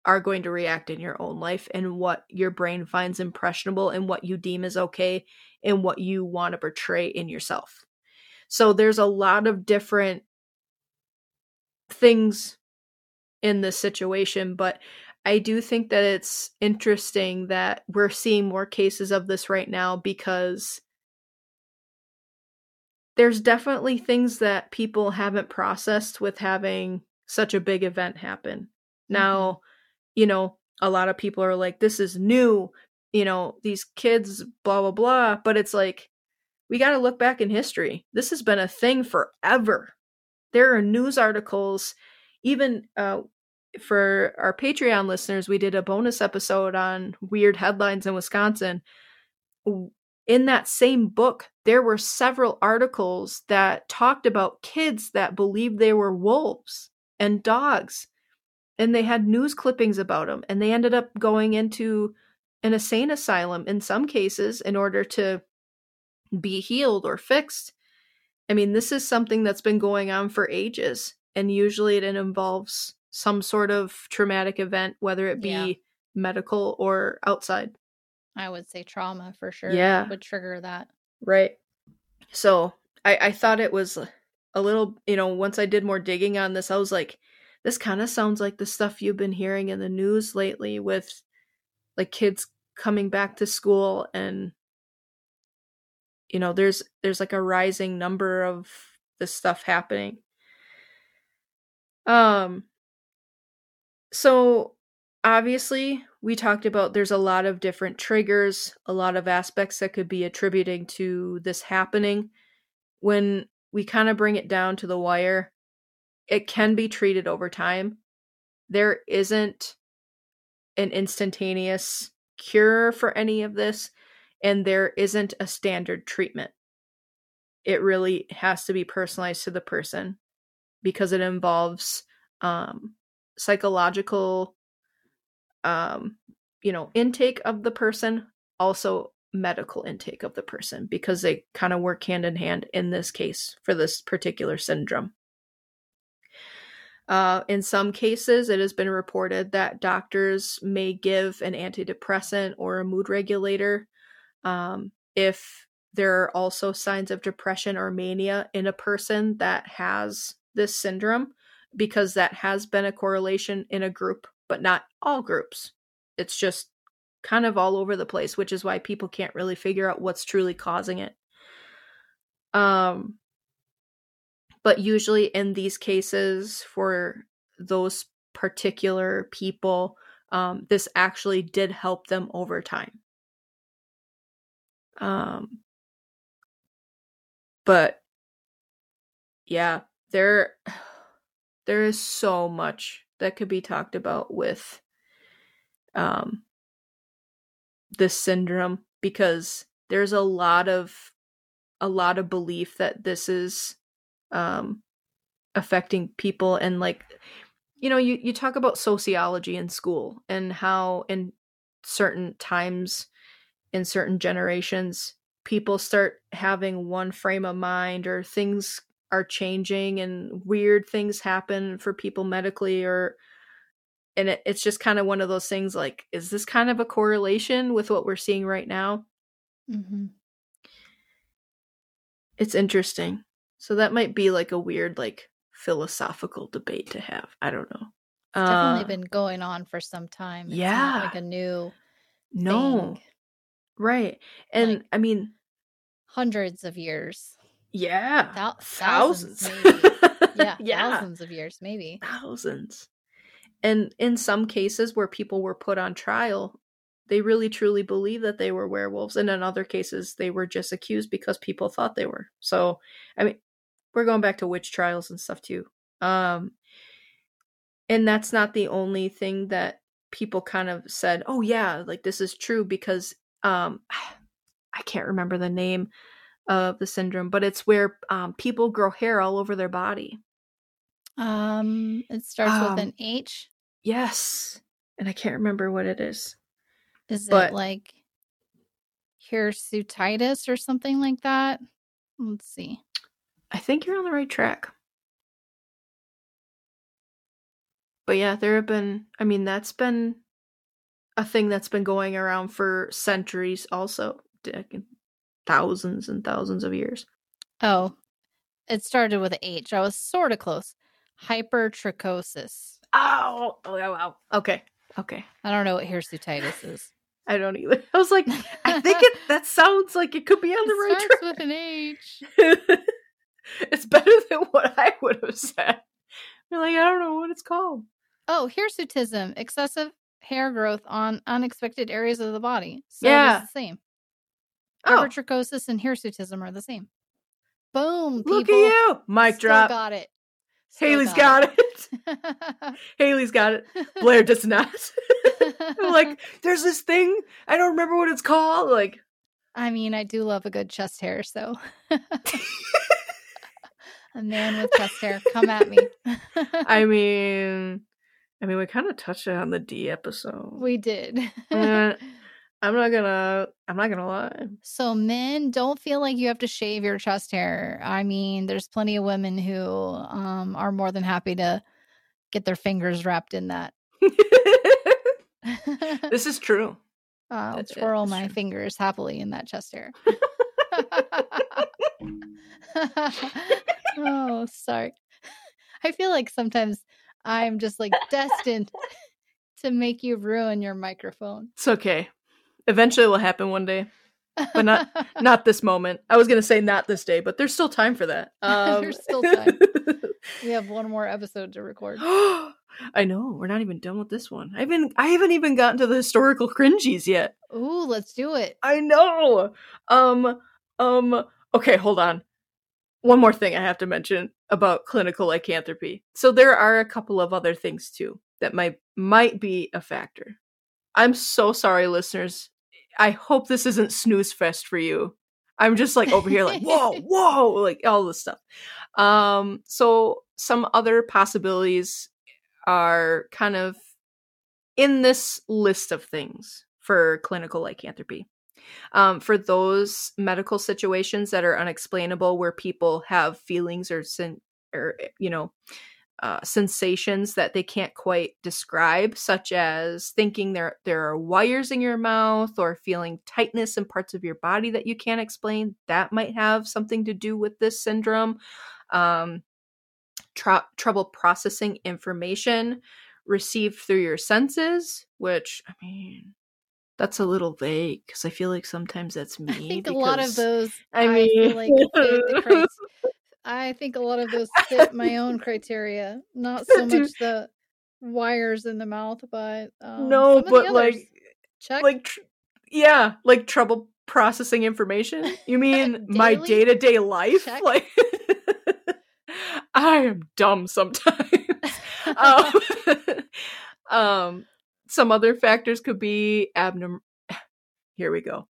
Speaker 3: are going to react in your own life and what your brain finds impressionable and what you deem is okay and what you want to portray in yourself. So there's a lot of different things in this situation, but I do think that it's interesting that we're seeing more cases of this right now because there's definitely things that people haven't processed with having such a big event happen. Mm-hmm. Now, you know, a lot of people are like, this is new, you know, these kids, blah, blah, blah. But it's like, we got to look back in history. This has been a thing forever. There are news articles, even uh, for our Patreon listeners, we did a bonus episode on weird headlines in Wisconsin in that same book, there were several articles that talked about kids that believed they were wolves and dogs. And they had news clippings about them. And they ended up going into an insane asylum in some cases in order to be healed or fixed. I mean, this is something that's been going on for ages. And usually it involves some sort of traumatic event, whether it be yeah. medical or outside.
Speaker 2: I would say trauma for sure.
Speaker 3: Yeah.
Speaker 2: Would trigger that.
Speaker 3: Right. So I, I thought it was a little, you know, once I did more digging on this, I was like, this kind of sounds like the stuff you've been hearing in the news lately with like kids coming back to school and you know there's there's like a rising number of this stuff happening um so obviously we talked about there's a lot of different triggers, a lot of aspects that could be attributing to this happening. When we kind of bring it down to the wire, it can be treated over time. There isn't an instantaneous cure for any of this, and there isn't a standard treatment. It really has to be personalized to the person because it involves um, psychological um, you know, intake of the person, also medical intake of the person, because they kind of work hand in hand in this case for this particular syndrome. Uh, in some cases, it has been reported that doctors may give an antidepressant or a mood regulator um, if there are also signs of depression or mania in a person that has this syndrome, because that has been a correlation in a group but not all groups. It's just kind of all over the place, which is why people can't really figure out what's truly causing it. Um but usually in these cases for those particular people um, this actually did help them over time. Um but yeah there there is so much that could be talked about with um this syndrome because there's a lot of a lot of belief that this is um affecting people and like you know you you talk about sociology in school and how in certain times in certain generations people start having one frame of mind or things are changing and weird things happen for people medically or and it, it's just kind of one of those things like is this kind of a correlation with what we're seeing right now
Speaker 2: mm-hmm.
Speaker 3: it's interesting so that might be like a weird like philosophical debate to have i don't know.
Speaker 2: It's definitely uh, been going on for some time. It's
Speaker 3: yeah
Speaker 2: like a new
Speaker 3: no.
Speaker 2: Thing.
Speaker 3: right. And
Speaker 2: Like-
Speaker 3: i mean
Speaker 2: hundreds of years.
Speaker 3: Yeah.
Speaker 2: Thou-
Speaker 3: thousands
Speaker 2: thousands, yeah,
Speaker 3: yeah.
Speaker 2: thousands of years maybe.
Speaker 3: Thousands. And in some cases where people were put on trial they really truly believe that they were werewolves and in other cases they were just accused because people thought they were. So i mean we're going back to witch trials and stuff too um and that's not the only thing that people kind of said oh yeah like this is true because um i can't remember the name of the syndrome but it's where um, people grow hair all over their body
Speaker 2: um it starts with
Speaker 3: Um,
Speaker 2: an h
Speaker 3: Yes. And I can't remember what it is.
Speaker 2: Is
Speaker 3: But-
Speaker 2: it like hirsutitis or something like that? Let's see.
Speaker 3: I think you're on the right track. But yeah, there have been, I mean, that's been a thing that's been going around for centuries, also, thousands and thousands of years.
Speaker 2: Oh, it started with H. I was sort of close. Hypertrichosis.
Speaker 3: Oh, oh, wow. Okay, okay.
Speaker 2: I don't know what hirsutitis is.
Speaker 3: I don't either. I was like, I think it, that sounds like it could be on the
Speaker 2: it
Speaker 3: right
Speaker 2: starts
Speaker 3: track.
Speaker 2: with an H.
Speaker 3: it's better than what I would have said. You're like, I don't know what it's called.
Speaker 2: Oh, hirsutism, excessive hair growth on unexpected areas of the body. So
Speaker 3: Yeah.
Speaker 2: is the same.
Speaker 3: Oh,
Speaker 2: Hypertrichosis and hirsutism are the same. Boom, people.
Speaker 3: look at you. Mic
Speaker 2: Still
Speaker 3: drop.
Speaker 2: got it. Still
Speaker 3: Haley's got it.
Speaker 2: it.
Speaker 3: Haley's got it. Blair does not. Like, there's this thing. I don't remember what it's called. Like,
Speaker 2: I mean, I do love a good chest hair, so a man with chest hair, come at me.
Speaker 3: I mean, I mean, we kind of touched it on the D episode.
Speaker 2: we did.
Speaker 3: I'm not gonna. I'm not gonna lie.
Speaker 2: so men don't feel like you have to shave your chest hair. I mean, there's plenty of women who um, are more than happy to get their fingers wrapped in that.
Speaker 3: this is true.
Speaker 2: I'll
Speaker 3: That's
Speaker 2: twirl my
Speaker 3: true.
Speaker 2: fingers happily in that chest hair. Oh, sorry. I feel like sometimes I'm just like destined to make you ruin your microphone.
Speaker 3: It's okay. Eventually, it will happen one day. But not- Not this moment. I was gonna say not this day, but there's still time for that. Um,
Speaker 2: There's still time. we have one more episode to record.
Speaker 3: I know we're not even done with this one. I've been I haven't even gotten to the historical cringies yet.
Speaker 2: Ooh, let's do it.
Speaker 3: I know. Um. Um. Okay, hold on. One more thing I have to mention about clinical lycanthropy. So there are a couple of other things too that might might be a factor. I'm so sorry, listeners. I hope this isn't snooze fest for you. I'm just like over here, like whoa, whoa, like all this stuff. Um. So some other possibilities are kind of in this list of things for clinical lycanthropy um, for those medical situations that are unexplainable where people have feelings or sen- or you know uh, sensations that they can't quite describe such as thinking there there are wires in your mouth or feeling tightness in parts of your body that you can't explain that might have something to do with this syndrome. Um, tr- trouble processing information received through your senses which i mean that's a little vague because I feel like sometimes that's me.
Speaker 2: I think a lot of those
Speaker 3: I
Speaker 2: I,
Speaker 3: mean,
Speaker 2: like cri- I think a lot of those fit my own criteria. Not so much the wires in the mouth, but um,
Speaker 3: no,
Speaker 2: some of the
Speaker 3: but like,
Speaker 2: check.
Speaker 3: like, tr- yeah, like trouble processing information. You mean my day to day life?
Speaker 2: Check.
Speaker 3: Like, I am dumb sometimes. um, um, some other factors could be abnorm. Here we go.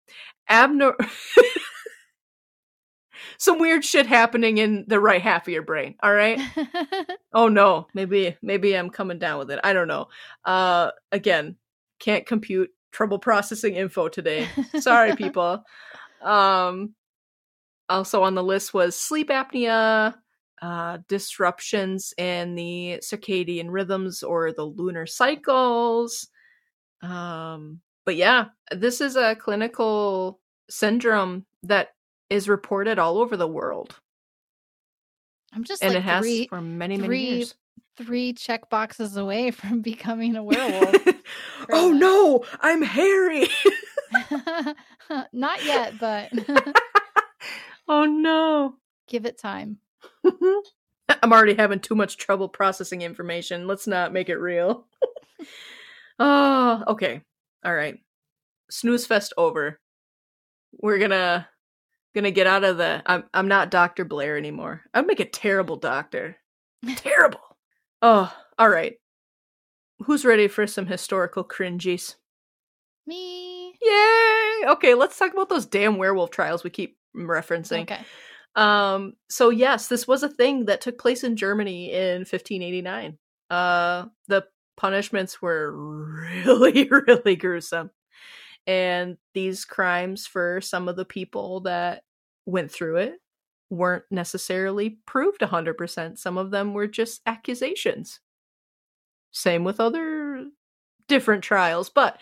Speaker 3: Abnor. some weird shit happening in the right half of your brain. All right. Oh no, maybe maybe I'm coming down with it. I don't know. Uh again, can't compute trouble processing info today. Sorry people. Um also on the list was sleep apnea, uh disruptions in the circadian rhythms or the lunar cycles. Um but yeah, this is a clinical syndrome that is reported all over the world
Speaker 2: I'm just
Speaker 3: and
Speaker 2: like
Speaker 3: it has
Speaker 2: three
Speaker 3: for many many
Speaker 2: three
Speaker 3: years.
Speaker 2: three check boxes away from becoming a werewolf.
Speaker 3: oh
Speaker 2: that.
Speaker 3: no, I'm hairy.
Speaker 2: Not yet, but
Speaker 3: oh no.
Speaker 2: give it time.
Speaker 3: I'm already having too much trouble processing information. Let's not make it real. oh, okay. All right. Snooze fest over. We're gonna gonna get out of the I'm I'm not Dr. Blair anymore. I'd make a terrible doctor. terrible. Oh, all right. Who's ready for some historical cringies?
Speaker 2: Me.
Speaker 3: Yay! Okay, let's talk about those damn werewolf trials we keep referencing.
Speaker 2: Okay.
Speaker 3: Um, so yes, this was a thing that took place in Germany in 1589. Uh, the punishments were really, really gruesome. And these crimes for some of the people that went through it weren't necessarily proved 100%. Some of them were just accusations. Same with other different trials, but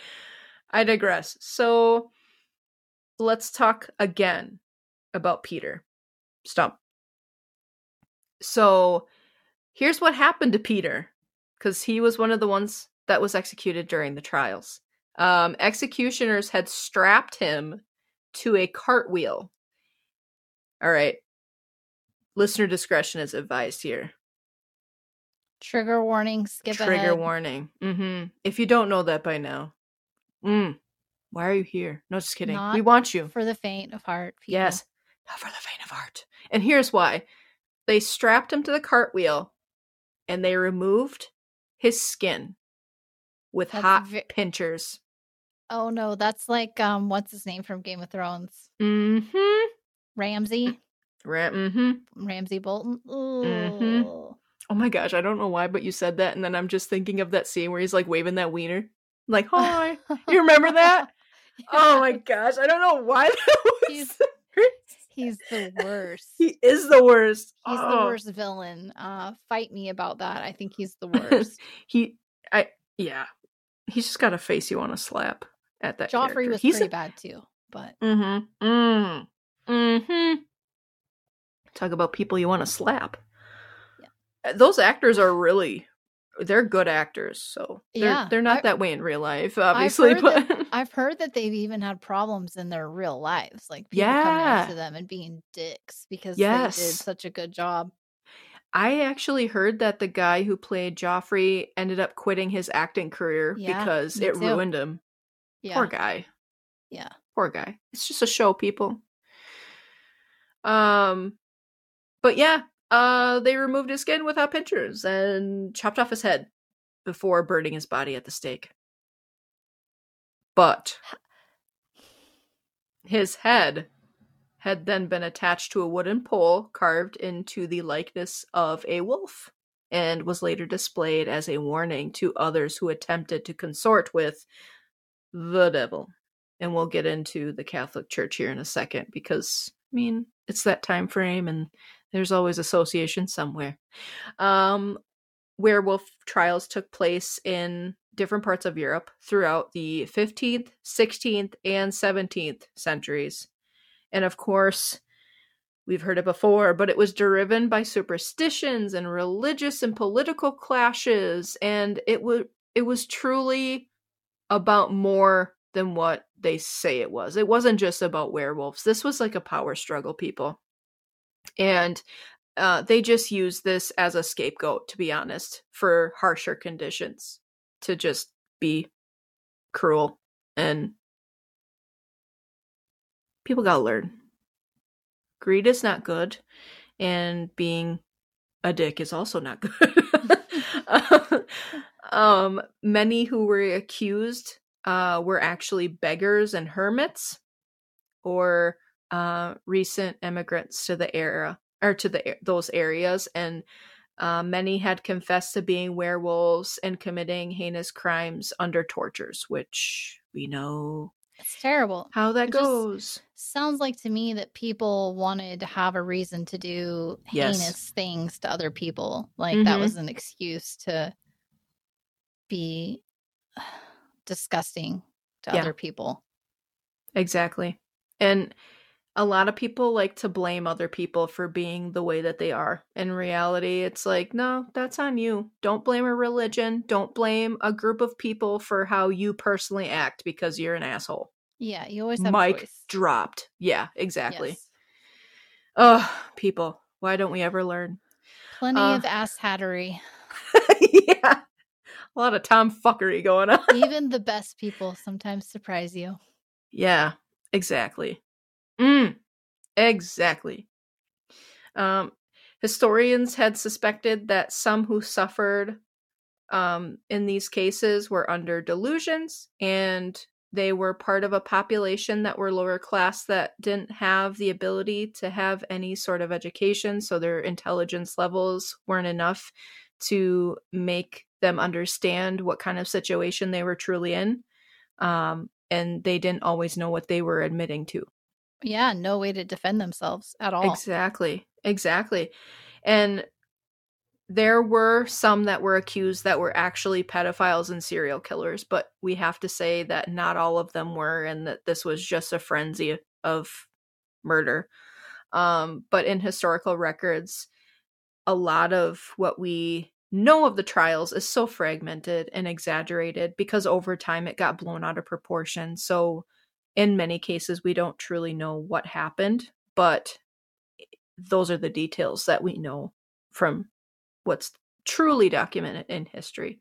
Speaker 3: I digress. So let's talk again about Peter Stump. So here's what happened to Peter because he was one of the ones that was executed during the trials. Um, executioners had strapped him to a cartwheel. All right. Listener discretion is advised here.
Speaker 2: Trigger warning, skip
Speaker 3: Trigger
Speaker 2: ahead.
Speaker 3: warning. Mm-hmm. If you don't know that by now, mm, why are you here? No, just kidding. we want you.
Speaker 2: For the faint of heart. People.
Speaker 3: Yes, not for the faint of heart. And here's why: they strapped him to the cartwheel, and they removed his skin with
Speaker 2: That's
Speaker 3: hot
Speaker 2: ve-
Speaker 3: pinchers.
Speaker 2: Oh no, that's like um what's his name from Game of Thrones?
Speaker 3: Mm-hmm.
Speaker 2: Ramsay?
Speaker 3: Right. Mm-hmm.
Speaker 2: Ramsay Bolton?
Speaker 3: Mhm. Oh my gosh, I don't know why, but you said that, and then I'm just thinking of that scene where he's like waving that wiener, like hi. You remember that? Oh my gosh, I don't know why that was.
Speaker 2: He's- He's the worst.
Speaker 3: he is the worst.
Speaker 2: He's the
Speaker 3: Oh.
Speaker 2: worst villain. Uh fight me about that. I think he's the worst.
Speaker 3: he, I, yeah, he's just got a face you want to slap at that.
Speaker 2: Joffrey
Speaker 3: character.
Speaker 2: was
Speaker 3: he's
Speaker 2: pretty bad too, but
Speaker 3: Mm-hmm. Mm. Mm-hmm. Talk about people you want to slap. Uh, Those actors are really they're good actors, so they're
Speaker 2: Yeah,
Speaker 3: they're not
Speaker 2: I-
Speaker 3: that way in real life, obviously.
Speaker 2: heard
Speaker 3: But
Speaker 2: that- I've heard that they've even had problems in their real lives, like people coming to them and being dicks because they did such a good job.
Speaker 3: I actually heard that the guy who played Joffrey ended up quitting his acting career
Speaker 2: Yeah,
Speaker 3: because it
Speaker 2: too.
Speaker 3: ruined him.
Speaker 2: Yeah.
Speaker 3: Poor guy.
Speaker 2: Yeah.
Speaker 3: Poor guy. It's just a show, people. Um, but yeah, uh, they removed his skin without pinchers and chopped off his head before burning his body at the stake. But his head had then been attached to a wooden pole carved into the likeness of a wolf and was later displayed as a warning to others who attempted to consort with the devil. And we'll get into the Catholic Church here in a second because I mean, it's that time frame and there's always association somewhere. Um werewolf trials took place in different parts of Europe throughout the 15th, 16th, and 17th centuries. And of course, we've heard it before, but it was driven by superstitions and religious and political clashes and it it was truly about more than what they say it was. It wasn't just about werewolves. This was like a power struggle, people. And uh, they just use this as a scapegoat, to be honest, for harsher conditions to just be cruel. And people gotta learn. Greed is not good, and being a dick is also not good. um, many who were accused uh, were actually beggars and hermits, or uh, recent immigrants to the era or to the those areas, and uh, many had confessed to being werewolves and committing heinous crimes under tortures, which we know
Speaker 2: It's terrible.
Speaker 3: how that
Speaker 2: It
Speaker 3: goes.
Speaker 2: Sounds like to me that people wanted to have a reason to do
Speaker 3: Yes.
Speaker 2: heinous things to other people. Like that
Speaker 3: Mhm.
Speaker 2: was an excuse to be disgusting to
Speaker 3: Yeah.
Speaker 2: other people.
Speaker 3: Exactly. And a lot of people like to blame other people for being the way that they are. In reality, it's like, no, that's on you. Don't blame a religion. Don't blame a group of people for how you personally act because you're an asshole.
Speaker 2: Yeah, you always have Mike
Speaker 3: dropped. Yeah, exactly.
Speaker 2: Yes.
Speaker 3: Oh, people, why don't we ever learn?
Speaker 2: Plenty
Speaker 3: Uh,
Speaker 2: of ass hattery.
Speaker 3: yeah. A lot of tom fuckery going on.
Speaker 2: Even the best people sometimes surprise you.
Speaker 3: Yeah, exactly. Mm, exactly. Um, historians had suspected that some who suffered um, in these cases were under delusions and they were part of a population that were lower class that didn't have the ability to have any sort of education, so their intelligence levels weren't enough to make them understand what kind of situation they were truly in. Um, and they didn't always know what they were admitting to.
Speaker 2: Yeah, no way to defend themselves at all.
Speaker 3: Exactly. Exactly. And there were some that were accused that were actually pedophiles and serial killers, but we have to say that not all of them were and that this was just a frenzy of murder. Um, but in historical records, a lot of what we know of the trials is so fragmented and exaggerated because over time it got blown out of proportion. So, in many cases, we don't truly know what happened, but those are the details that we know from what's truly documented in history.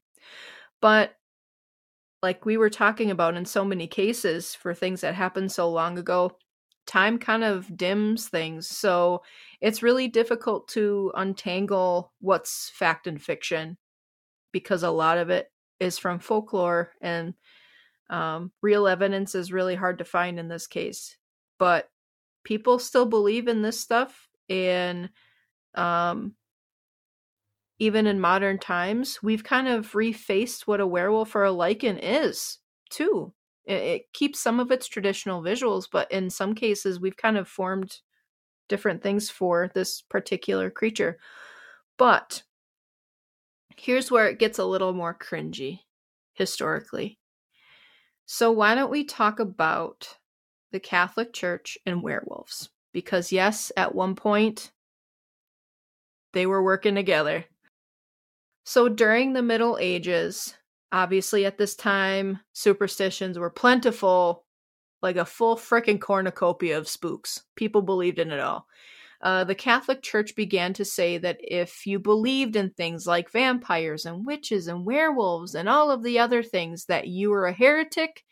Speaker 3: But, like we were talking about in so many cases for things that happened so long ago, time kind of dims things. So it's really difficult to untangle what's fact and fiction because a lot of it is from folklore and um, real evidence is really hard to find in this case. But people still believe in this stuff and um, even in modern times, we've kind of refaced what a werewolf or a lycan is, too. It, it keeps some of its traditional visuals, but in some cases, we've kind of formed different things for this particular creature. But here's where it gets a little more cringy historically. So, why don't we talk about the Catholic Church and werewolves? Because, yes, at one point they were working together. So, during the Middle Ages, Obviously, at this time, superstitions were plentiful, like a full frickin' cornucopia of spooks. People believed in it all. Uh, the Catholic Church began to say that if you believed in things like vampires and witches and werewolves and all of the other things, that you were a heretic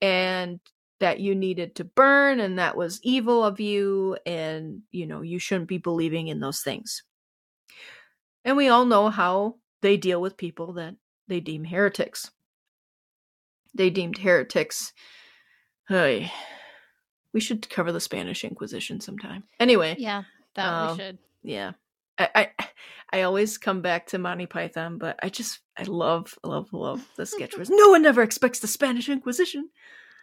Speaker 3: and that you needed to burn and that was evil of you and, you know, you shouldn't be believing in those things. And we all know how they deal with people that they deem heretics. They deemed heretics. Hey, we should cover the Spanish Inquisition sometime. Anyway,
Speaker 2: yeah, that um, we should.
Speaker 3: Yeah, I, I I always come back to Monty Python, but I just I love love love the sketch where no one ever expects the Spanish Inquisition.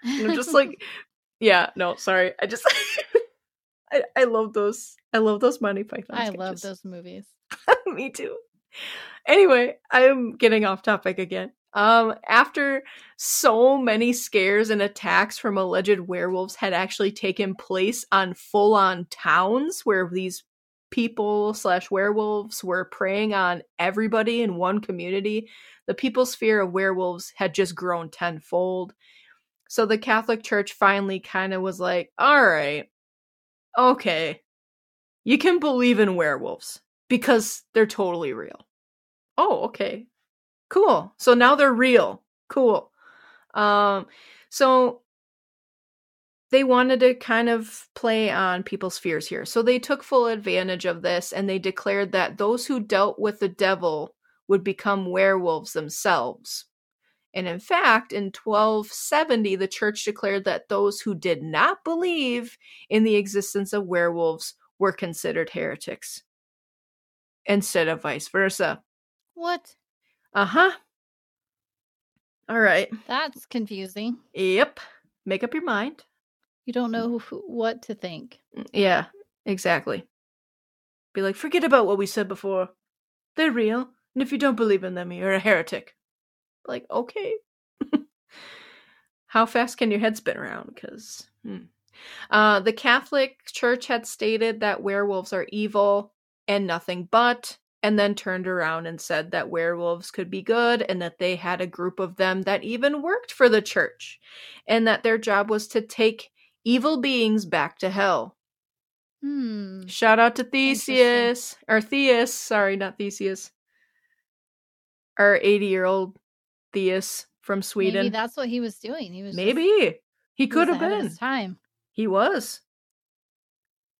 Speaker 3: And I'm just like, yeah, no, sorry, I just I I love those I love those Monty Python.
Speaker 2: I love those movies.
Speaker 3: Me too anyway, I'm getting off topic again. Um, after so many scares and attacks from alleged werewolves had actually taken place on full on towns where these people slash werewolves were preying on everybody in one community, the people's fear of werewolves had just grown tenfold. So the Catholic Church finally kind of was like, all right, okay, you can believe in werewolves because they're totally real oh, okay. Cool. So now they're real. Cool. Um, so they wanted to kind of play on people's fears here. So they took full advantage of this and they declared that those who dealt with the devil would become werewolves themselves. And in fact, in 1270, the church declared that those who did not believe in the existence of werewolves were considered heretics instead of vice versa.
Speaker 2: What?
Speaker 3: Uh huh. All right.
Speaker 2: That's confusing.
Speaker 3: Yep. Make up your mind.
Speaker 2: You don't know who, what to think.
Speaker 3: Mm, yeah, exactly. Be like, forget about what we said before. They're real. And if you don't believe in them, you're a heretic. Like, okay. How fast can your head spin around? Because hmm. uh, the Catholic Church had stated that werewolves are evil and nothing but and then turned around and said that werewolves could be good and that they had a group of them that even worked for the church and that their job was to take evil beings back to hell.
Speaker 2: Hmm.
Speaker 3: Shout out to Theseus or Theus, sorry, not Theseus. Our 80 year old Theus from Sweden.
Speaker 2: Maybe that's what he was doing. He was
Speaker 3: maybe just, he could have been.
Speaker 2: time.
Speaker 3: He was.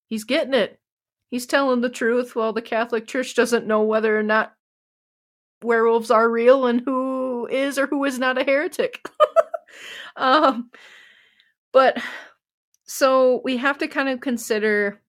Speaker 3: He's getting it. He's telling the truth while the Catholic Church doesn't know whether or not werewolves are real and who is or who is not a heretic. um, but so we have to kind of consider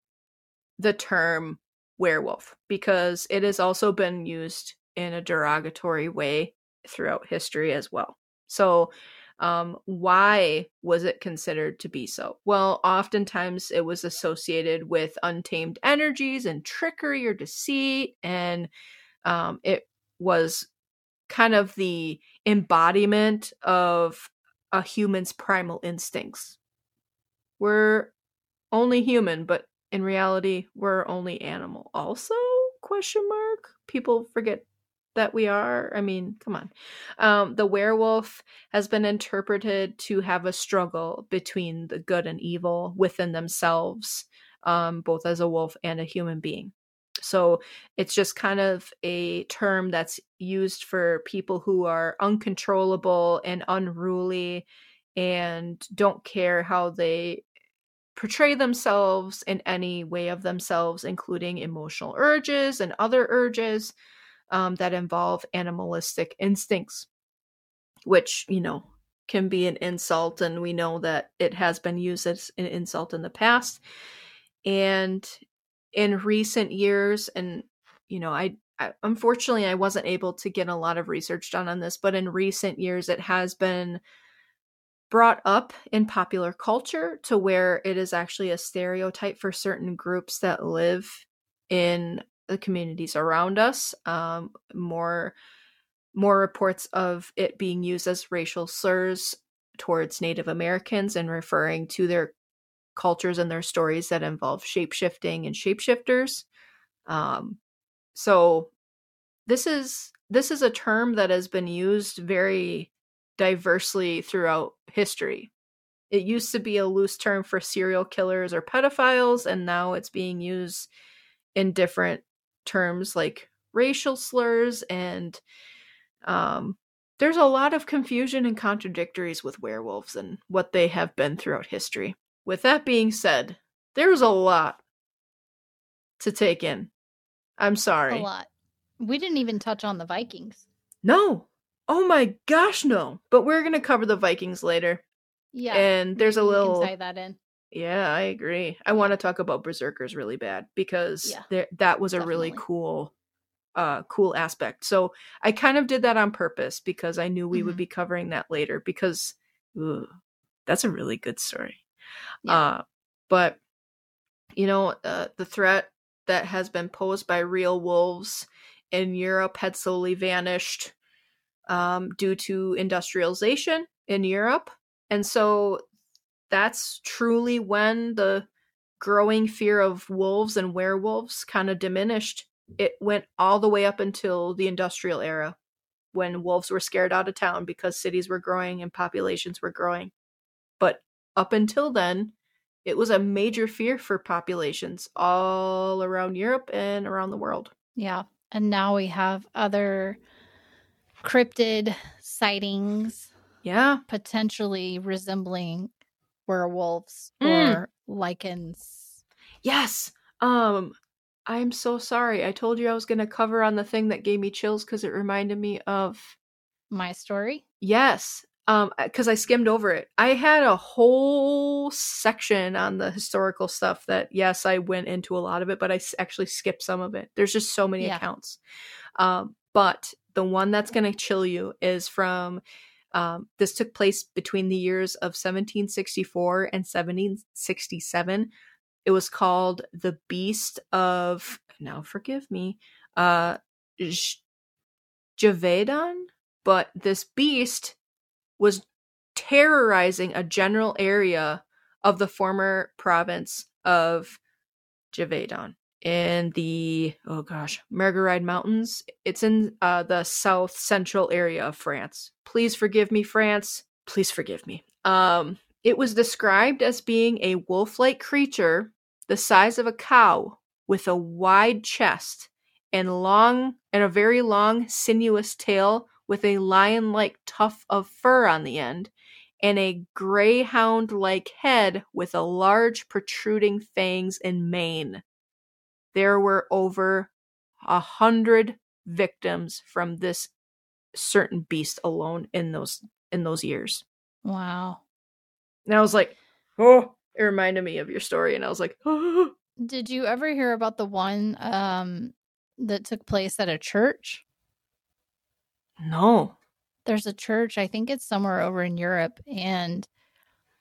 Speaker 3: the term werewolf because it has also been used in a derogatory way throughout history as well. So, um, why was it considered to be so? Well, oftentimes it was associated with untamed energies and trickery or deceit, and um, it was kind of the embodiment of a human's primal instincts. We're only human, but in reality, we're only animal. Also, question mark. People forget that we are. I mean, come on. Um, the werewolf has been interpreted to have a struggle between the good and evil within themselves, um, both as a wolf and a human being. So it's just kind of a term that's used for people who are uncontrollable and unruly and don't care how they portray themselves in any way of themselves, including emotional urges and other urges um, that involve animalistic instincts, which, you know, can be an insult. And we know that it has been used as an insult in the past. And in recent years, and, you know, I, I unfortunately I wasn't able to get a lot of research done on this, but in recent years it has been brought up in popular culture to where it is actually a stereotype for certain groups that live in the communities around us. Um, more more reports of it being used as racial slurs towards Native Americans and referring to their cultures and their stories that involve shapeshifting and shapeshifters. Um, so this is this is a term that has been used very diversely throughout history. It used to be a loose term for serial killers or pedophiles, and now it's being used in different terms like racial slurs and um, there's a lot of confusion and contradictories with werewolves and what they have been throughout history. With that being said, there's a lot to take in. I'm sorry.
Speaker 2: A lot. We didn't even touch on the Vikings.
Speaker 3: No. Oh my gosh, no. But we're going to cover the Vikings later.
Speaker 2: Yeah.
Speaker 3: And there's a little
Speaker 2: tie that in.
Speaker 3: Yeah, I agree. I want to talk about Berserkers really bad because
Speaker 2: Yeah,
Speaker 3: there that was a really cool uh cool aspect. So I kind of did that on purpose because I knew we would
Speaker 2: Mhm.
Speaker 3: be covering that later because ooh, that's a really good story.
Speaker 2: Yeah.
Speaker 3: Uh but you know, uh, the threat that has been posed by real wolves in Europe had slowly vanished um, due to industrialization in Europe. And so that's truly when the growing fear of wolves and werewolves kind of diminished. It went all the way up until the industrial era when wolves were scared out of town because cities were growing and populations were growing. But up until then, it was a major fear for populations all around Europe and around the world.
Speaker 2: Yeah. And now we have other cryptid sightings
Speaker 3: Yeah.
Speaker 2: potentially resembling werewolves
Speaker 3: Mm.
Speaker 2: or lycans.
Speaker 3: Yes. Um I'm so sorry. I told you I was going to cover on the thing that gave me chills cuz it reminded me of
Speaker 2: My story.
Speaker 3: yes. Um cuz I skimmed over it. I had a whole section on the historical stuff that yes, I went into a lot of it, but I actually skipped some of it. There's just so many
Speaker 2: Yeah.
Speaker 3: accounts. Um but the one that's going to chill you is from um, this took place between the years of 1764 and 1767 it was called the beast of now forgive me uh J- Gévaudan but this beast was terrorizing a general area of the former province of Gévaudan in the oh gosh Margeride Mountains. It's in uh, the south central area of France. Please forgive me France. Please forgive me. Um it was described as being a wolf-like creature the size of a cow with a wide chest and long and a very long sinuous tail with a lion-like tuft of fur on the end and a greyhound-like head with a large protruding fangs and mane there were over a hundred victims from this certain beast alone in those in those years
Speaker 2: Wow.
Speaker 3: and i was like oh it reminded me of your story and i was like oh
Speaker 2: Did you ever hear about the one um that took place at a church?
Speaker 3: No.
Speaker 2: There's a church, I think it's somewhere over in Europe, and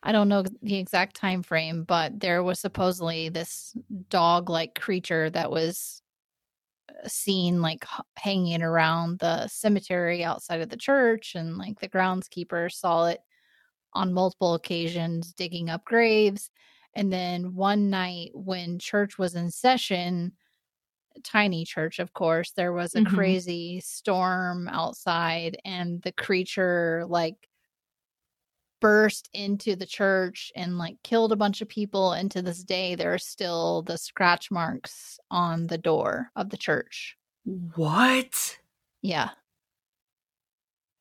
Speaker 2: I don't know the exact time frame, but there was supposedly this dog-like creature that was uh, seen like h- hanging around the cemetery outside of the church and like the groundskeeper saw it on multiple occasions digging up graves and then one night when church was in session tiny church of course there was a
Speaker 3: Mhm.
Speaker 2: crazy storm outside and the creature like burst into the church and like killed a bunch of people and to this day there are still the scratch marks on the door of the church
Speaker 3: What?
Speaker 2: yeah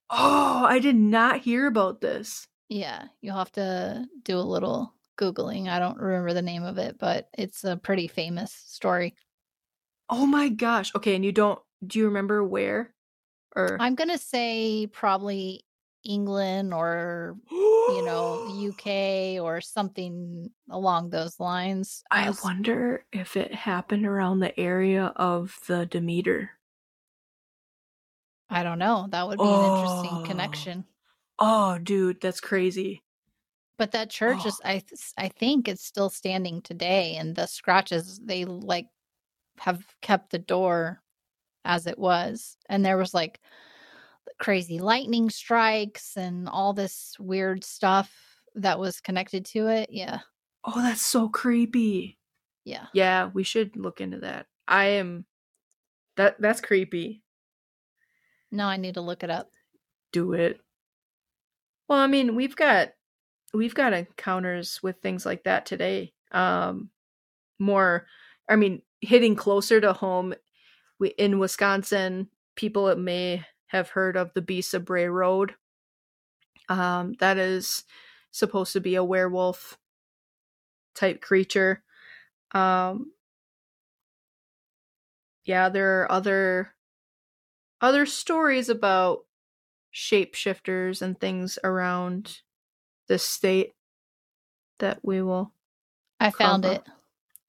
Speaker 3: Oh, I did not hear about this.
Speaker 2: yeah you'll have to do a little googling i don't remember the name of it but it's a pretty famous story
Speaker 3: Oh my gosh. Okay, and you don't do you remember where? Or
Speaker 2: i'm gonna say probably england or you know uk or something along those lines
Speaker 3: I
Speaker 2: As-
Speaker 3: wonder if it happened around the area of the Demeter.
Speaker 2: i don't know that would be an interesting
Speaker 3: Oh.
Speaker 2: connection
Speaker 3: Oh, dude, that's crazy.
Speaker 2: But that church
Speaker 3: Oh.
Speaker 2: is I th- I think it's still standing today and the scratches they like have kept the door as it was. And there was like crazy lightning strikes and all this weird stuff that was connected to it. Yeah.
Speaker 3: Oh, that's so creepy.
Speaker 2: Yeah.
Speaker 3: Yeah, we should look into that. I am that that's creepy.
Speaker 2: No, I need to look it up.
Speaker 3: Do it. Well, I mean, we've got we've got encounters with things like that today. Um more I mean, hitting closer to home we, in Wisconsin, people it may have heard of the Beast of Bray Road. Um that is supposed to be a werewolf type creature. Um yeah, there are other other stories about shapeshifters and things around this state that we will
Speaker 2: I found
Speaker 3: Cover.
Speaker 2: it.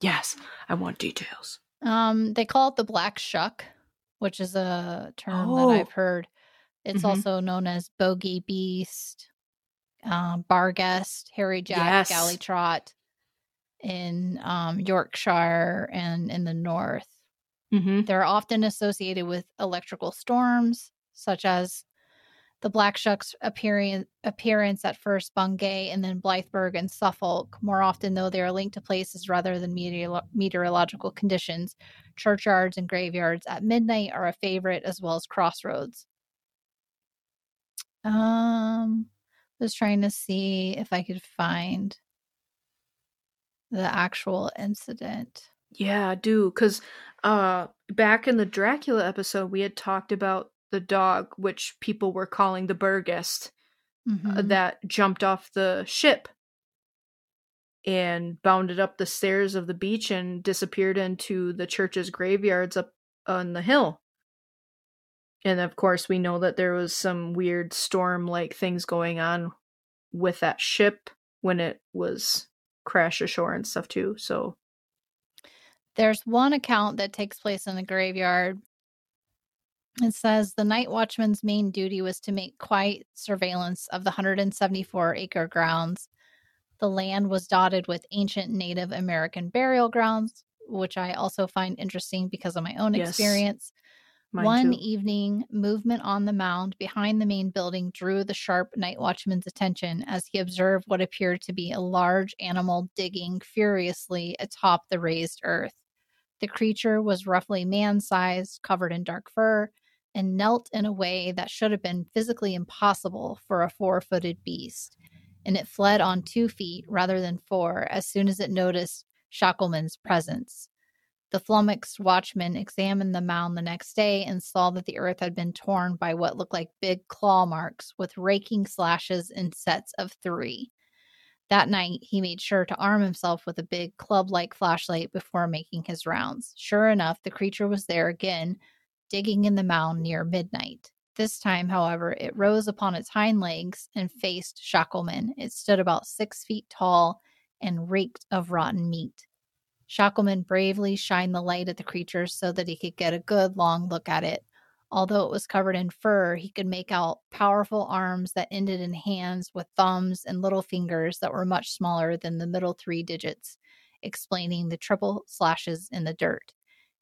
Speaker 3: Yes, I want details.
Speaker 2: Um they call it the black shuck, which is a term
Speaker 3: Oh.
Speaker 2: that I've heard. It's
Speaker 3: Mhm.
Speaker 2: also known as bogey beast, um, barghest, hairy jack,
Speaker 3: Yes.
Speaker 2: galley trot in um, Yorkshire and in the north.
Speaker 3: Mm-hmm.
Speaker 2: They're often associated with electrical storms, such as the Black Shuck's appearance, appearance at first Bungay and then Blythburgh and Suffolk. More often, though, they are linked to places rather than meteorolo- meteorological conditions. Churchyards and graveyards at midnight are a favorite, as well as crossroads. Um, was trying to see if I could find the actual incident.
Speaker 3: Yeah, I do because uh, back in the Dracula episode, we had talked about the dog, which people were calling the Barghest, uh,
Speaker 2: Mhm.
Speaker 3: that jumped off the ship and bounded up the stairs of the beach and disappeared into the church's graveyards up on the hill. And of course, we know that there was some weird storm like things going on with that ship when it was crashed ashore and stuff too. So,
Speaker 2: There's one account that takes place in the graveyard. It says the night watchman's main duty was to make quiet surveillance of the 174 acre grounds. The land was dotted with ancient Native American burial grounds, which I also find interesting because of my own
Speaker 3: Yes,
Speaker 2: experience.
Speaker 3: mine
Speaker 2: One
Speaker 3: too.
Speaker 2: evening, movement on the mound behind the main building drew the sharp night watchman's attention as he observed what appeared to be a large animal digging furiously atop the raised earth. The creature was roughly man sized, covered in dark fur, and knelt in a way that should have been physically impossible for a four footed beast. And it fled on two feet rather than four as soon as it noticed Schackelman's presence. The flummoxed watchman examined the mound the next day and saw that the earth had been torn by what looked like big claw marks with raking slashes in sets of three. That night, he made sure to arm himself with a big club like flashlight before making his rounds. Sure enough, the creature was there again, digging in the mound near midnight. This time, however, it rose upon its hind legs and faced Schackelman. It stood about six feet tall and reeked of rotten meat. Schackelman bravely shined the light at the creature so that he could get a good long look at it. Although it was covered in fur, he could make out powerful arms that ended in hands with thumbs and little fingers that were much smaller than the middle three digits, explaining the triple slashes in the dirt.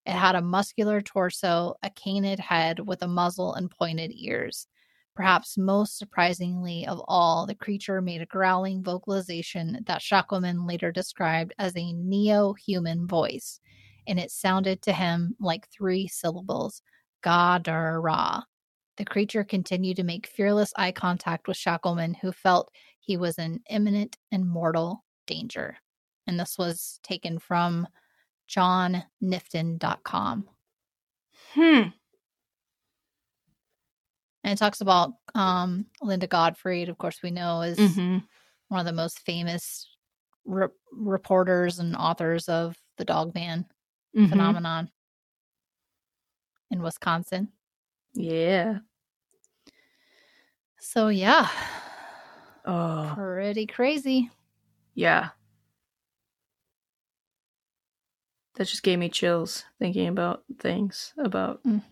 Speaker 2: It had a muscular torso, a canid head with a muzzle and pointed ears. Perhaps most surprisingly of all, the creature made a growling vocalization that Schackelman later described as a neo human voice, and it sounded to him like three syllables Gadara. The creature continued to make fearless eye contact with Schackelman, who felt he was in imminent and mortal danger. And this was taken from johnnifton.com.
Speaker 3: Hmm.
Speaker 2: And it talks about um, Linda Godfrey, of course, we know is
Speaker 3: hmm
Speaker 2: one of the most famous re- reporters and authors of the Dogman
Speaker 3: Mm-hmm.
Speaker 2: phenomenon in Wisconsin.
Speaker 3: Yeah.
Speaker 2: So, yeah,
Speaker 3: Oh,
Speaker 2: pretty crazy.
Speaker 3: yeah. That just gave me chills thinking about things about
Speaker 2: Mhm.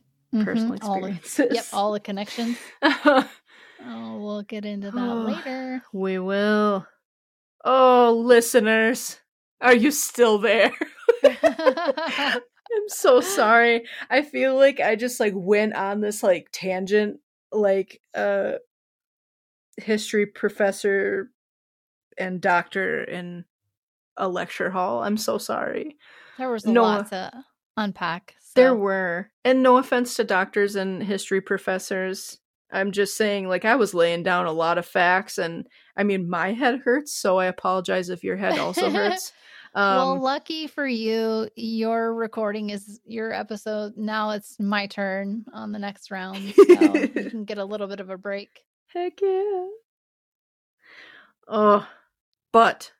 Speaker 3: personal
Speaker 2: All the-
Speaker 3: experiences.
Speaker 2: Yep, all the connections. Oh, we'll get into that later.
Speaker 3: we will. Oh, listeners, are you still there? I'm so sorry. I feel like I just like went on this like tangent like uh history professor and doctor in a lecture hall. I'm so sorry.
Speaker 2: There was a
Speaker 3: No,
Speaker 2: lot to unpack.
Speaker 3: There were. And no offense to doctors and history professors. I'm just saying like I was laying down a lot of facts and I mean my head hurts, so I apologize if your head also hurts. Um
Speaker 2: well, lucky for you, your recording is your episode. Now it's my turn on the next round. So you can get a little bit of a break.
Speaker 3: Heck yeah. Oh, but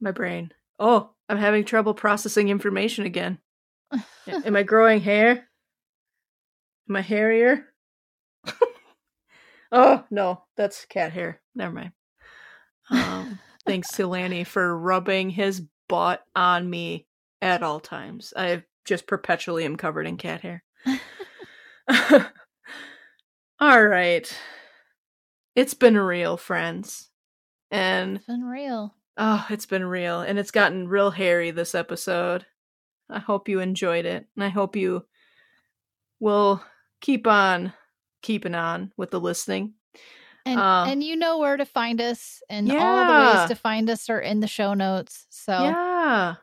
Speaker 3: my brain. Oh, I'm having trouble processing information again. Am I growing hair? Am I hairier? oh, no, that's cat hair. Never mind. Um, thanks to Lanny for rubbing his butt on me at all times. I just perpetually am covered in cat hair. all right. It's been real, friends. And
Speaker 2: It's been real.
Speaker 3: Oh, it's been real. And it's gotten real hairy this episode. I hope you enjoyed it. And I hope you will keep on keeping on with the listening.
Speaker 2: And
Speaker 3: Uh,
Speaker 2: and you know where to find us, and all the ways to find us are in the show notes. So
Speaker 3: Yeah.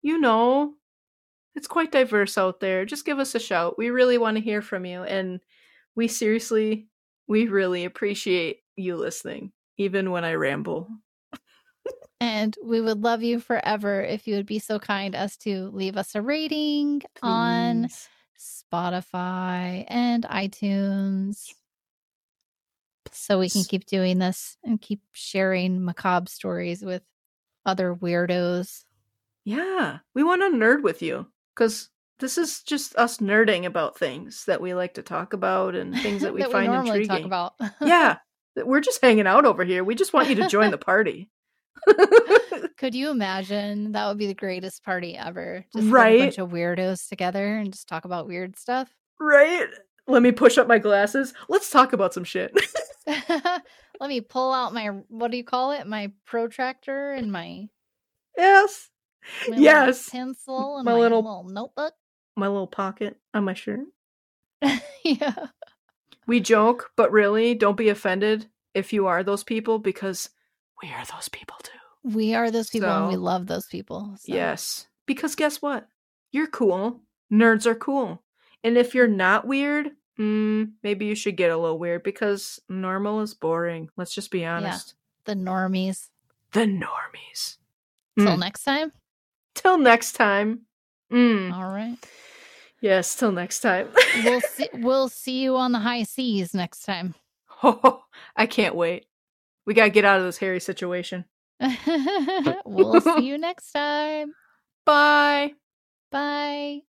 Speaker 3: You know, it's quite diverse out there. Just give us a shout. We really want to hear from you. And we seriously, we really appreciate you listening, even when I ramble.
Speaker 2: And we would love you forever if you would be so kind as to leave us a rating on Spotify and iTunes so we can keep doing this and keep sharing macabre stories with other weirdos.
Speaker 3: Yeah, we want to nerd with you because this is just us nerding about things that we like to talk about and things that we find
Speaker 2: normally
Speaker 3: intriguing.
Speaker 2: talk about.
Speaker 3: yeah, we're just hanging out over here. We just want you to join the party.
Speaker 2: Could you imagine? That would be the greatest party ever. Just get a
Speaker 3: Right?
Speaker 2: bunch of weirdos together and just talk about weird stuff.
Speaker 3: right? Let me push up my glasses. Let's talk about some shit.
Speaker 2: Let me pull out my what do you call it? My protractor and my,
Speaker 3: yes,
Speaker 2: my
Speaker 3: Yes.
Speaker 2: pencil and
Speaker 3: My
Speaker 2: my,
Speaker 3: little-
Speaker 2: little, notebook.
Speaker 3: my little pocket on my shirt.
Speaker 2: yeah.
Speaker 3: We joke, but really, don't be offended if you are those people because we are those people too.
Speaker 2: We are those people and we love those people. so.
Speaker 3: Yes. Because guess what? You're cool. Nerds are cool. And if you're not weird, mm, maybe you should get a little weird because normal is boring. Let's just be honest.
Speaker 2: The normies.
Speaker 3: The normies.
Speaker 2: Till
Speaker 3: Mm.
Speaker 2: next time.
Speaker 3: Till next time. Mm.
Speaker 2: All right.
Speaker 3: Yes, till next time.
Speaker 2: We'll see we'll see you on the high seas next time.
Speaker 3: oh, I can't wait. We got to get out of this hairy situation.
Speaker 2: we'll see you next time.
Speaker 3: Bye.
Speaker 2: Bye.